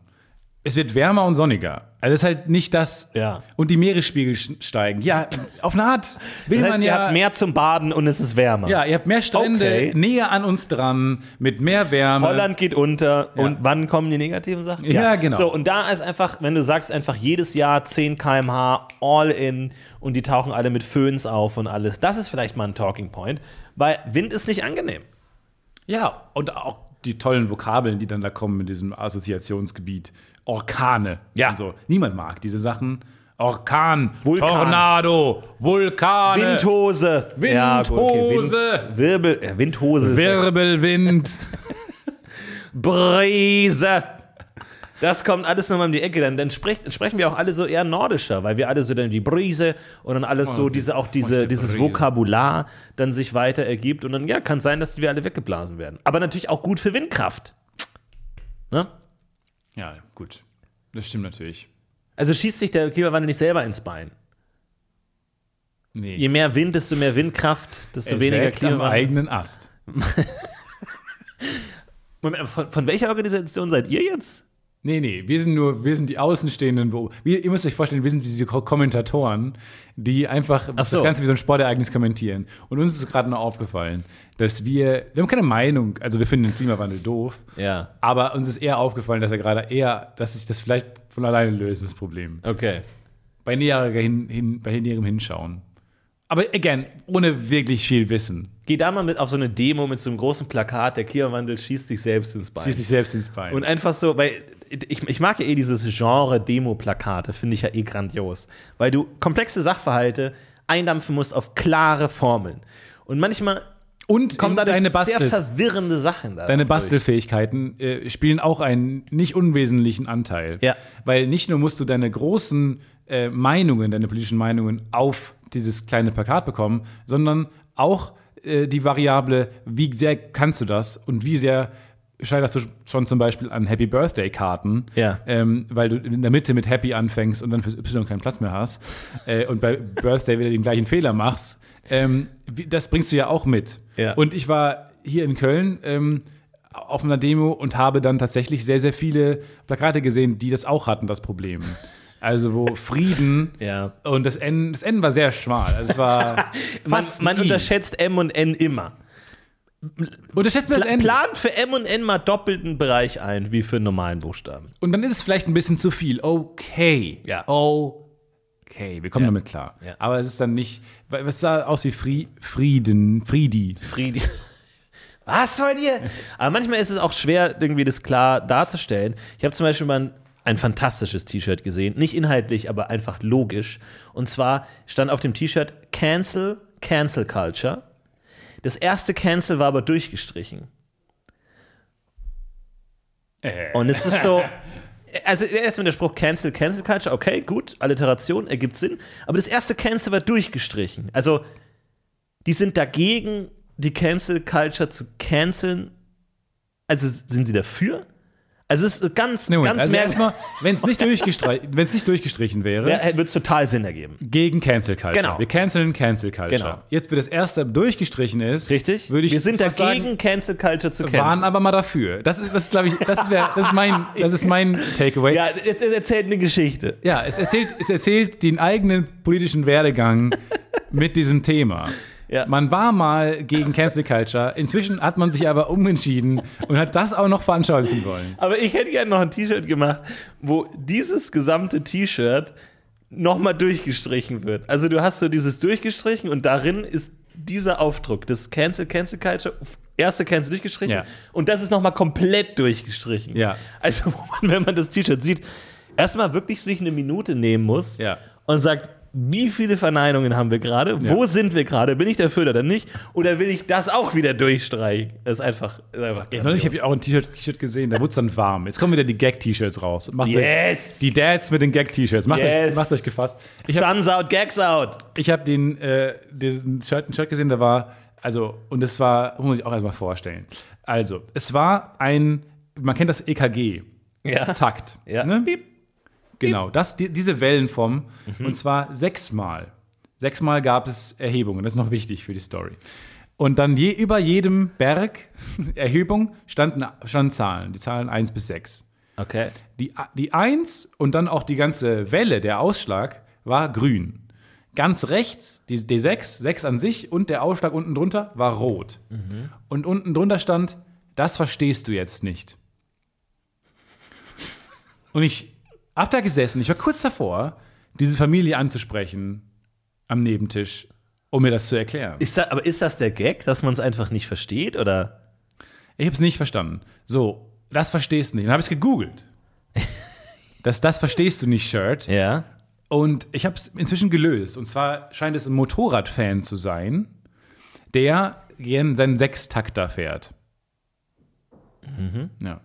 Es wird wärmer und sonniger. Also es ist halt nicht das. Ja. Und die Meeresspiegel steigen. Ja, auf eine Art will Das heißt, man ihr ja. habt mehr zum Baden und es ist wärmer. ja, ihr habt mehr Strände Okay. näher an uns dran, mit mehr Wärme. Holland geht unter Ja. und wann kommen die negativen Sachen? Ja, genau. So, und da ist einfach, wenn du sagst, einfach jedes Jahr 10 km/h all in und die tauchen alle mit Föhns auf und alles, das ist vielleicht mal ein Talking Point, weil Wind ist nicht angenehm. Ja, und auch die tollen Vokabeln, die dann da kommen in diesem Assoziationsgebiet. Orkane. Ja. So. Niemand mag diese Sachen. Orkan, Vulkan. Tornado, Vulkane, Windhose. Ja, gut, Windhose. Wind, Wirbel, äh, Windhose. Wirbelwind. <laughs> Brise. Das kommt alles nochmal um die Ecke. Dann, dann, sprecht, dann sprechen wir auch alle so eher nordischer, weil wir alle so dann die Brise und dann alles so, Oh, die diese, auch diese, dieses Brise. Vokabular dann sich weiter ergibt. Und dann, ja, kann sein, dass die wir alle weggeblasen werden. Aber natürlich auch gut für Windkraft. Ne? Ja, gut. Das stimmt natürlich. Also schießt sich der Klimawandel nicht selber ins Bein. Nee. Je mehr Wind, desto mehr Windkraft, desto Er weniger sägt am Klimawandel. eigenen Ast. <laughs> Moment, von, von welcher Organisation seid ihr jetzt? Nee, nee, wir sind nur, wir sind die Außenstehenden. Wir, ihr müsst euch vorstellen, wir sind diese Ko- Kommentatoren, die einfach so. das Ganze wie so ein Sportereignis kommentieren. Und uns ist gerade noch aufgefallen, dass wir, wir haben keine Meinung, also wir finden den Klimawandel doof, Ja. aber uns ist eher aufgefallen, dass er gerade eher, dass sich das vielleicht von alleine löst, das Problem. Okay. Bei näherem hin, hin, bei näherem Hinschauen. Aber again, ohne wirklich viel Wissen. Geh da mal mit auf so eine Demo mit so einem großen Plakat, der Klimawandel schießt sich selbst ins Bein. Ziehst dich selbst ins Bein. Und einfach so, weil ich, ich mag ja eh dieses Genre Demo-Plakate, finde ich ja eh grandios. Weil du komplexe Sachverhalte eindampfen musst auf klare Formeln. Und manchmal Und kommen dadurch deine, sehr Bastel, verwirrende Sachen da. deine. Bastelfähigkeiten äh, spielen auch einen nicht unwesentlichen Anteil. Ja. Weil nicht nur musst du deine großen äh, Meinungen, deine politischen Meinungen auf dieses kleine Plakat bekommen, sondern auch äh, die Variable, wie sehr kannst du das und wie sehr scheiterst du schon zum Beispiel an Happy Birthday-Karten, Ja. ähm, weil du in der Mitte mit Happy anfängst und dann fürs Y keinen Platz mehr hast äh, und bei Birthday wieder den gleichen Fehler machst. Ähm, das bringst du ja auch mit. Ja. Und ich war hier in Köln ähm, auf einer Demo und habe dann tatsächlich sehr, sehr viele Plakate gesehen, die das auch hatten, das Problem. Also wo <laughs> Frieden Ja. und das N, das N war sehr schmal. Also es war <laughs> Man, man unterschätzt M und N immer. Unterschätzt mir das N. Plan für M und N mal doppelten Bereich ein, wie für einen normalen Buchstaben. Und dann ist es vielleicht ein bisschen zu viel. Okay. Ja. Okay. Wir kommen Ja. damit klar. Ja. Aber es ist dann nicht. weil Es sah aus wie Fri Frieden, Friedi. Friedi. <laughs> Was wollt ihr? Aber manchmal ist es auch schwer, irgendwie das klar darzustellen. Ich habe zum Beispiel mal ein, ein fantastisches T-Shirt gesehen. Nicht inhaltlich, aber einfach logisch. Und zwar stand auf dem T-Shirt Cancel, Cancel Culture. Das erste Cancel war aber durchgestrichen. Äh. Und es ist so. <laughs> Also erstmal der Spruch Cancel, Cancel Culture, okay, gut, Alliteration, ergibt Sinn. Aber das erste Cancel war durchgestrichen. Also, die sind dagegen, die Cancel Culture zu canceln. Also sind sie dafür? Also es ist ganz, Nee, ganz also erstmal, wenn es nicht, <laughs> nicht durchgestrichen wäre, ja, wird total Sinn ergeben. gegen Cancel Culture. Genau. Wir canceln Cancel Culture. Genau. Jetzt, wie das erste durchgestrichen ist, Richtig? würde ich Wir sind dagegen, sagen, Cancel Culture zu waren canceln. aber mal dafür. Das ist, das glaube ich, das wär, das ist mein, das ist mein Takeaway. Ja, es, es erzählt eine Geschichte. Ja, es erzählt, es erzählt den eigenen politischen Werdegang mit diesem Thema. Ja. Man war mal gegen Cancel Culture, inzwischen hat man sich aber umentschieden und hat das auch noch veranschaulichen wollen. Aber ich hätte gerne noch ein T-Shirt gemacht, wo dieses gesamte T-Shirt nochmal durchgestrichen wird. Also du hast so dieses durchgestrichen und darin ist dieser Aufdruck, das Cancel, Cancel Culture, erste Cancel durchgestrichen Ja. und das ist nochmal komplett durchgestrichen. Ja. Also wo man, wenn man das T-Shirt sieht, erstmal wirklich sich eine Minute nehmen muss Ja. und sagt, wie viele Verneinungen haben wir gerade? Wo sind wir gerade? Bin ich dafür oder nicht? Oder will ich das auch wieder durchstreichen? Das ist einfach, ist einfach Ich habe auch ein T-Shirt gesehen, da wurde es dann warm. Jetzt kommen wieder die Gag-T-Shirts raus. Macht Yes! euch, die Dads mit den Gag-T-Shirts. Macht, Yes! euch, macht euch gefasst. Ich habe Suns out, Gags out. ich hab den, äh, diesen Shirt, ein Shirt gesehen, da war, also, und es war, muss ich auch erstmal vorstellen. Also, es war ein, man kennt das EKG. Ja. Takt. Ja. Ne? Genau, das, die, diese Wellenform. Und zwar sechsmal. Sechsmal gab es Erhebungen. Das ist noch wichtig für die Story. Und dann je, über jedem Berg <laughs> Erhebung standen, standen Zahlen. Die Zahlen 1 bis 6. Okay. Die, die 1 und dann auch die ganze Welle, der Ausschlag, war grün. Ganz rechts, die D6, 6 an sich und der Ausschlag unten drunter war rot. Und unten drunter stand, das verstehst du jetzt nicht. Und ich hab da gesessen, ich war kurz davor, diese Familie anzusprechen am Nebentisch, um mir das zu erklären. Ist da, aber ist das der Gag, dass man es einfach nicht versteht? Oder? Ich habe es nicht verstanden. So, das verstehst du nicht. Dann habe ich es gegoogelt. <laughs> Das, das verstehst du nicht, Shirt. Ja. Und ich habe es inzwischen gelöst. Und zwar scheint es ein Motorradfan zu sein, der gern seinen Sechstakter fährt. Ja.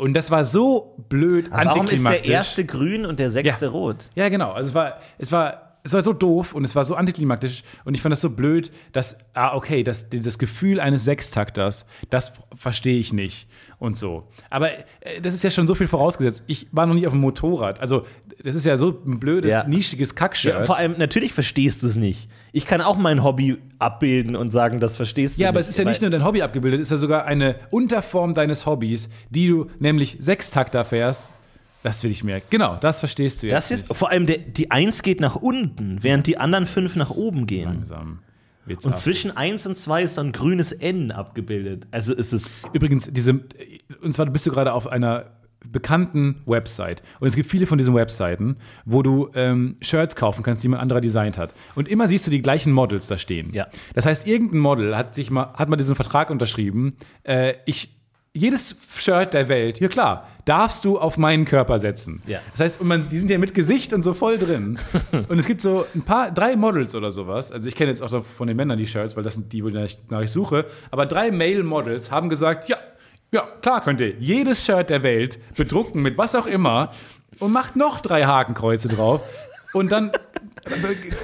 Und das war so blöd Warum ist der erste grün und der sechste Ja. rot? Ja, genau. Also es war, es war, es war so doof und es war so antiklimaktisch und ich fand das so blöd, dass, ah, okay, das, das Gefühl eines Sechstakters, das verstehe ich nicht und so. Aber äh, das ist ja schon so viel vorausgesetzt. Ich war noch nie auf dem Motorrad. Also, das ist ja so ein blödes, Ja. nischiges Kackshirt. Ja, vor allem, natürlich verstehst du es nicht. Ich kann auch mein Hobby abbilden und sagen, das verstehst du Ja, nicht. aber es ist ja nicht nur dein Hobby abgebildet, es ist ja sogar eine Unterform deines Hobbys, die du nämlich Sechstakter fährst. Das will ich mehr. Genau, das verstehst du jetzt. Das ist, vor allem, der, die Eins geht nach unten, während die anderen fünf nach oben gehen. langsam. Wird's Und ab. zwischen 1 und 2 ist so ein grünes N abgebildet. Also ist es. Übrigens, diese, und zwar bist du gerade auf einer bekannten Website. Und es gibt viele von diesen Webseiten, wo du ähm, Shirts kaufen kannst, die man anderer designt hat. Und immer siehst du die gleichen Models da stehen. Ja. Das heißt, irgendein Model hat sich mal, hat mal diesen Vertrag unterschrieben. Äh, ich jedes Shirt der Welt, ja klar, darfst du auf meinen Körper setzen. Ja. Das heißt, und man, die sind ja mit Gesicht und so voll drin. <laughs> und es gibt so ein paar, drei Models oder sowas. Also ich kenne jetzt auch noch von den Männern die Shirts, weil das sind die, wo ich nach ich suche. Aber drei Male Models haben gesagt, ja, ja, klar könnt ihr jedes Shirt der Welt bedrucken mit was auch immer und macht noch drei Hakenkreuze drauf. Und dann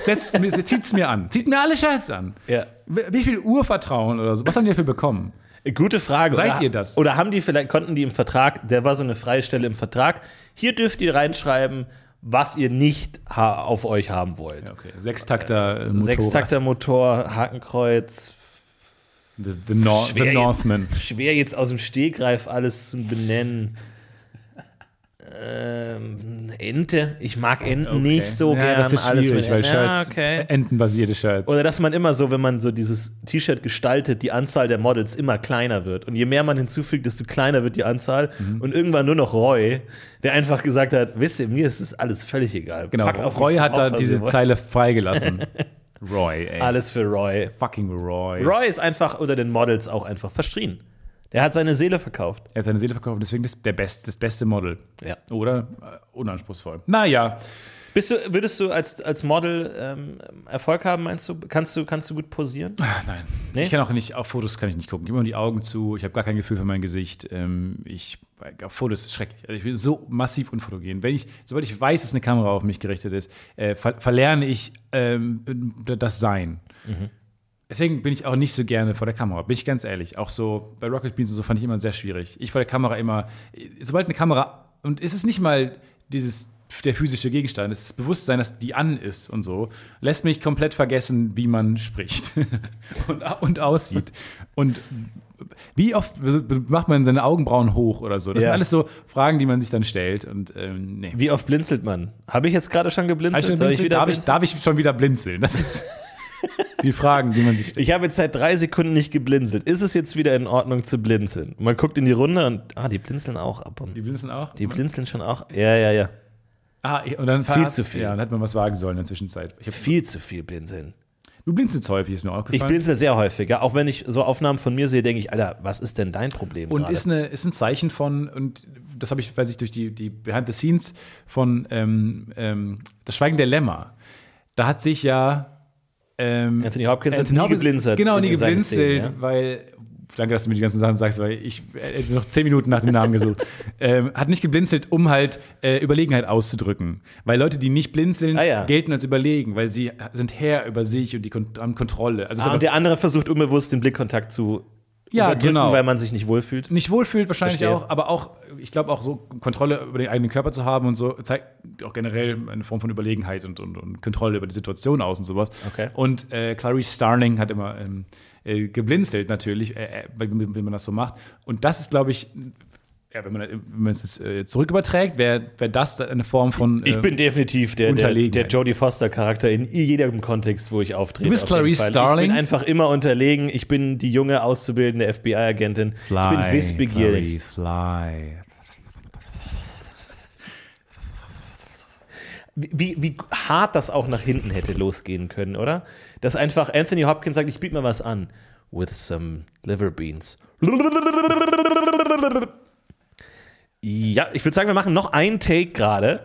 zieht es mir an. Zieht mir alle Shirts an. Ja. Wie viel Urvertrauen oder so? Was haben die dafür bekommen? Gute Frage. Seid oder, ihr das? Oder haben die vielleicht, konnten die im Vertrag, der war so eine freie Stelle im Vertrag, hier dürft ihr reinschreiben, was ihr nicht auf euch haben wollt. Okay, Sechstakter äh, Motorrad. Sechstakter Motor, Hakenkreuz. The, the, Nor the Schwer Northman. Jetzt, schwer jetzt aus dem Stehgreif alles zu benennen. Ähm, Ente. Ich mag Enten Okay. nicht so ja, gern. Das ist alles schwierig, weil. Shirts, Ja, okay. entenbasierte Shirts. Oder dass man immer so, wenn man so dieses T-Shirt gestaltet, die Anzahl der Models immer kleiner wird. Und je mehr man hinzufügt, desto kleiner wird die Anzahl. Mhm. Und irgendwann nur noch Roy, der einfach gesagt hat, wisst ihr, mir ist das alles völlig egal. genau, Roy hat da was diese. Zeile freigelassen. <laughs> Roy, ey. Alles für Roy. Fucking Roy. Roy ist einfach unter den Models auch einfach verstrien. Der hat seine Seele verkauft. Er hat seine Seele verkauft, deswegen das, der best, das beste Model. Ja. Oder? Äh, unanspruchsvoll. Naja, Bist du, würdest du als, als Model ähm, Erfolg haben, meinst du? Kannst du, kannst du gut posieren? nein. Nee? Ich kann auch nicht, auf Fotos kann ich nicht gucken. Ich immer die Augen zu, ich habe gar kein Gefühl für mein Gesicht. Ähm, ich, auf Fotos ist schrecklich. Also ich bin so massiv unfotogen. Wenn ich, sobald ich weiß, dass eine Kamera auf mich gerichtet ist, äh, ver verlerne ich ähm, das Sein. Deswegen bin ich auch nicht so gerne vor der Kamera, bin ich ganz ehrlich. Auch so bei Rocket Beans und so fand ich immer sehr schwierig. Ich vor der Kamera immer, sobald eine Kamera, und es ist nicht mal dieses der physische Gegenstand, es ist das Bewusstsein, dass die an ist und so, lässt mich komplett vergessen, wie man spricht <laughs> und, und aussieht. Und wie oft macht man seine Augenbrauen hoch oder so? Das Ja. sind alles so Fragen, die man sich dann stellt. Und ähm, nee. Wie oft blinzelt man? Habe ich jetzt gerade schon geblinzelt? Ich schon Soll ich wieder darf, ich, darf ich schon wieder blinzeln? Das ist <laughs> die Fragen, die man sich stellt. Ich habe jetzt seit drei Sekunden nicht geblinzelt. Ist es jetzt wieder in Ordnung zu blinzeln? Man guckt in die Runde und, ah, die blinzeln auch ab und Die blinzeln auch? Die blinzeln schon auch. Ja, ja, ja. Ah, ich- und dann Viel zu viel. Ja, dann hätte man was wagen sollen in der Zwischenzeit. Ich Viel zu viel blinzeln. du blinzelst häufig, ist mir Ich aufgefallen. blinzel sehr häufig. Ja. Auch wenn ich so Aufnahmen von mir sehe, denke ich, Alter, was ist denn dein Problem? und gerade? ist, eine, ist ein Zeichen von, und das habe ich, weiß ich, durch die, die Behind the Scenes von ähm, ähm, Das Schweigen der Lämmer. Da hat sich ja ähm, Anthony Hopkins hat nie geblinzelt Genau, nie geblinzelt, Szenen, ja. weil. Danke, dass du mir die ganzen Sachen sagst, weil ich äh, jetzt noch zehn Minuten nach dem Namen gesucht. <laughs> ähm, hat nicht geblinzelt, um halt äh, Überlegenheit auszudrücken. Weil Leute, die nicht blinzeln, Ah, ja. gelten als überlegen, weil sie sind Herr über sich und die Kon haben Kontrolle. Also Ah, aber und der andere versucht unbewusst den Blickkontakt zu Ja, genau. weil man sich nicht wohlfühlt. nicht wohlfühlt wahrscheinlich Verstehe. auch, aber auch, ich glaube auch so Kontrolle über den eigenen Körper zu haben und so, zeigt auch generell eine Form von Überlegenheit und, und, und Kontrolle über die Situation aus und sowas. Okay. Und äh, Clarice Starling hat immer ähm, äh, geblinzelt natürlich, äh, äh, wenn, wenn man das so macht. Und das ist, glaube ich, ja, wenn man, wenn man es jetzt äh, zurück überträgt, wäre wär das eine Form von. Ich äh, bin definitiv der, der, der Jodie Foster-Charakter in jedem Kontext, wo ich auftrete. Du bist Clarice. Starling? Ich bin einfach immer unterlegen. Ich bin die junge, auszubildende FBI-Agentin. Ich bin wissbegierig. Clarice, fly. Wie, wie hart das auch nach hinten hätte losgehen können, oder? Dass einfach Anthony Hopkins sagt, ich biete mir was an. With some liver beans. Ja, ich würde sagen, wir machen noch einen Take gerade.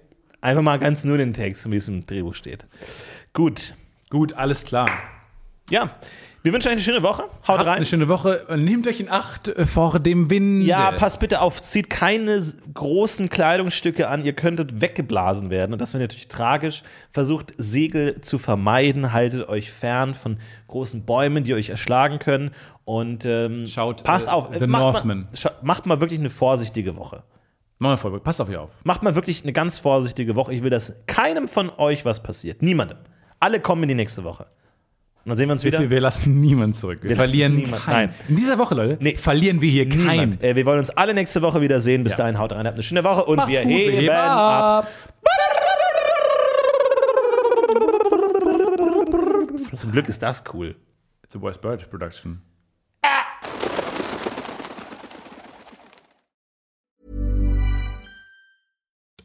mal ganz nur den Text, wie es im Drehbuch steht. Gut. Gut, alles klar. Ja, wir wünschen euch eine schöne Woche. Haut Habt rein. eine schöne Woche. Nehmt euch in Acht vor dem Wind. Ja, passt bitte auf, zieht keine großen Kleidungsstücke an, ihr könntet weggeblasen werden und das wäre natürlich tragisch. Versucht Segel zu vermeiden, haltet euch fern von großen Bäumen, die euch erschlagen können und ähm, Schaut, passt äh, auf, The macht Northman. Mal, macht mal wirklich eine vorsichtige Woche. Machen wir voll. Passt auf ihr auf. Macht mal wirklich eine ganz vorsichtige Woche. Ich will, dass keinem von euch was passiert. Niemandem. Alle kommen in die nächste Woche. Und dann sehen wir uns wieder. Wir, wir lassen niemanden zurück. Wir, Wir verlieren niemand- keinen. nein. In dieser Woche, Leute, Nee. verlieren wir hier keinen. Äh, wir wollen uns alle nächste Woche wieder sehen. Bis Ja. dahin haut rein, habt eine schöne Woche und Macht's wir gut, heben heben ab. Zum Glück ist das cool. It's a West Bird Production.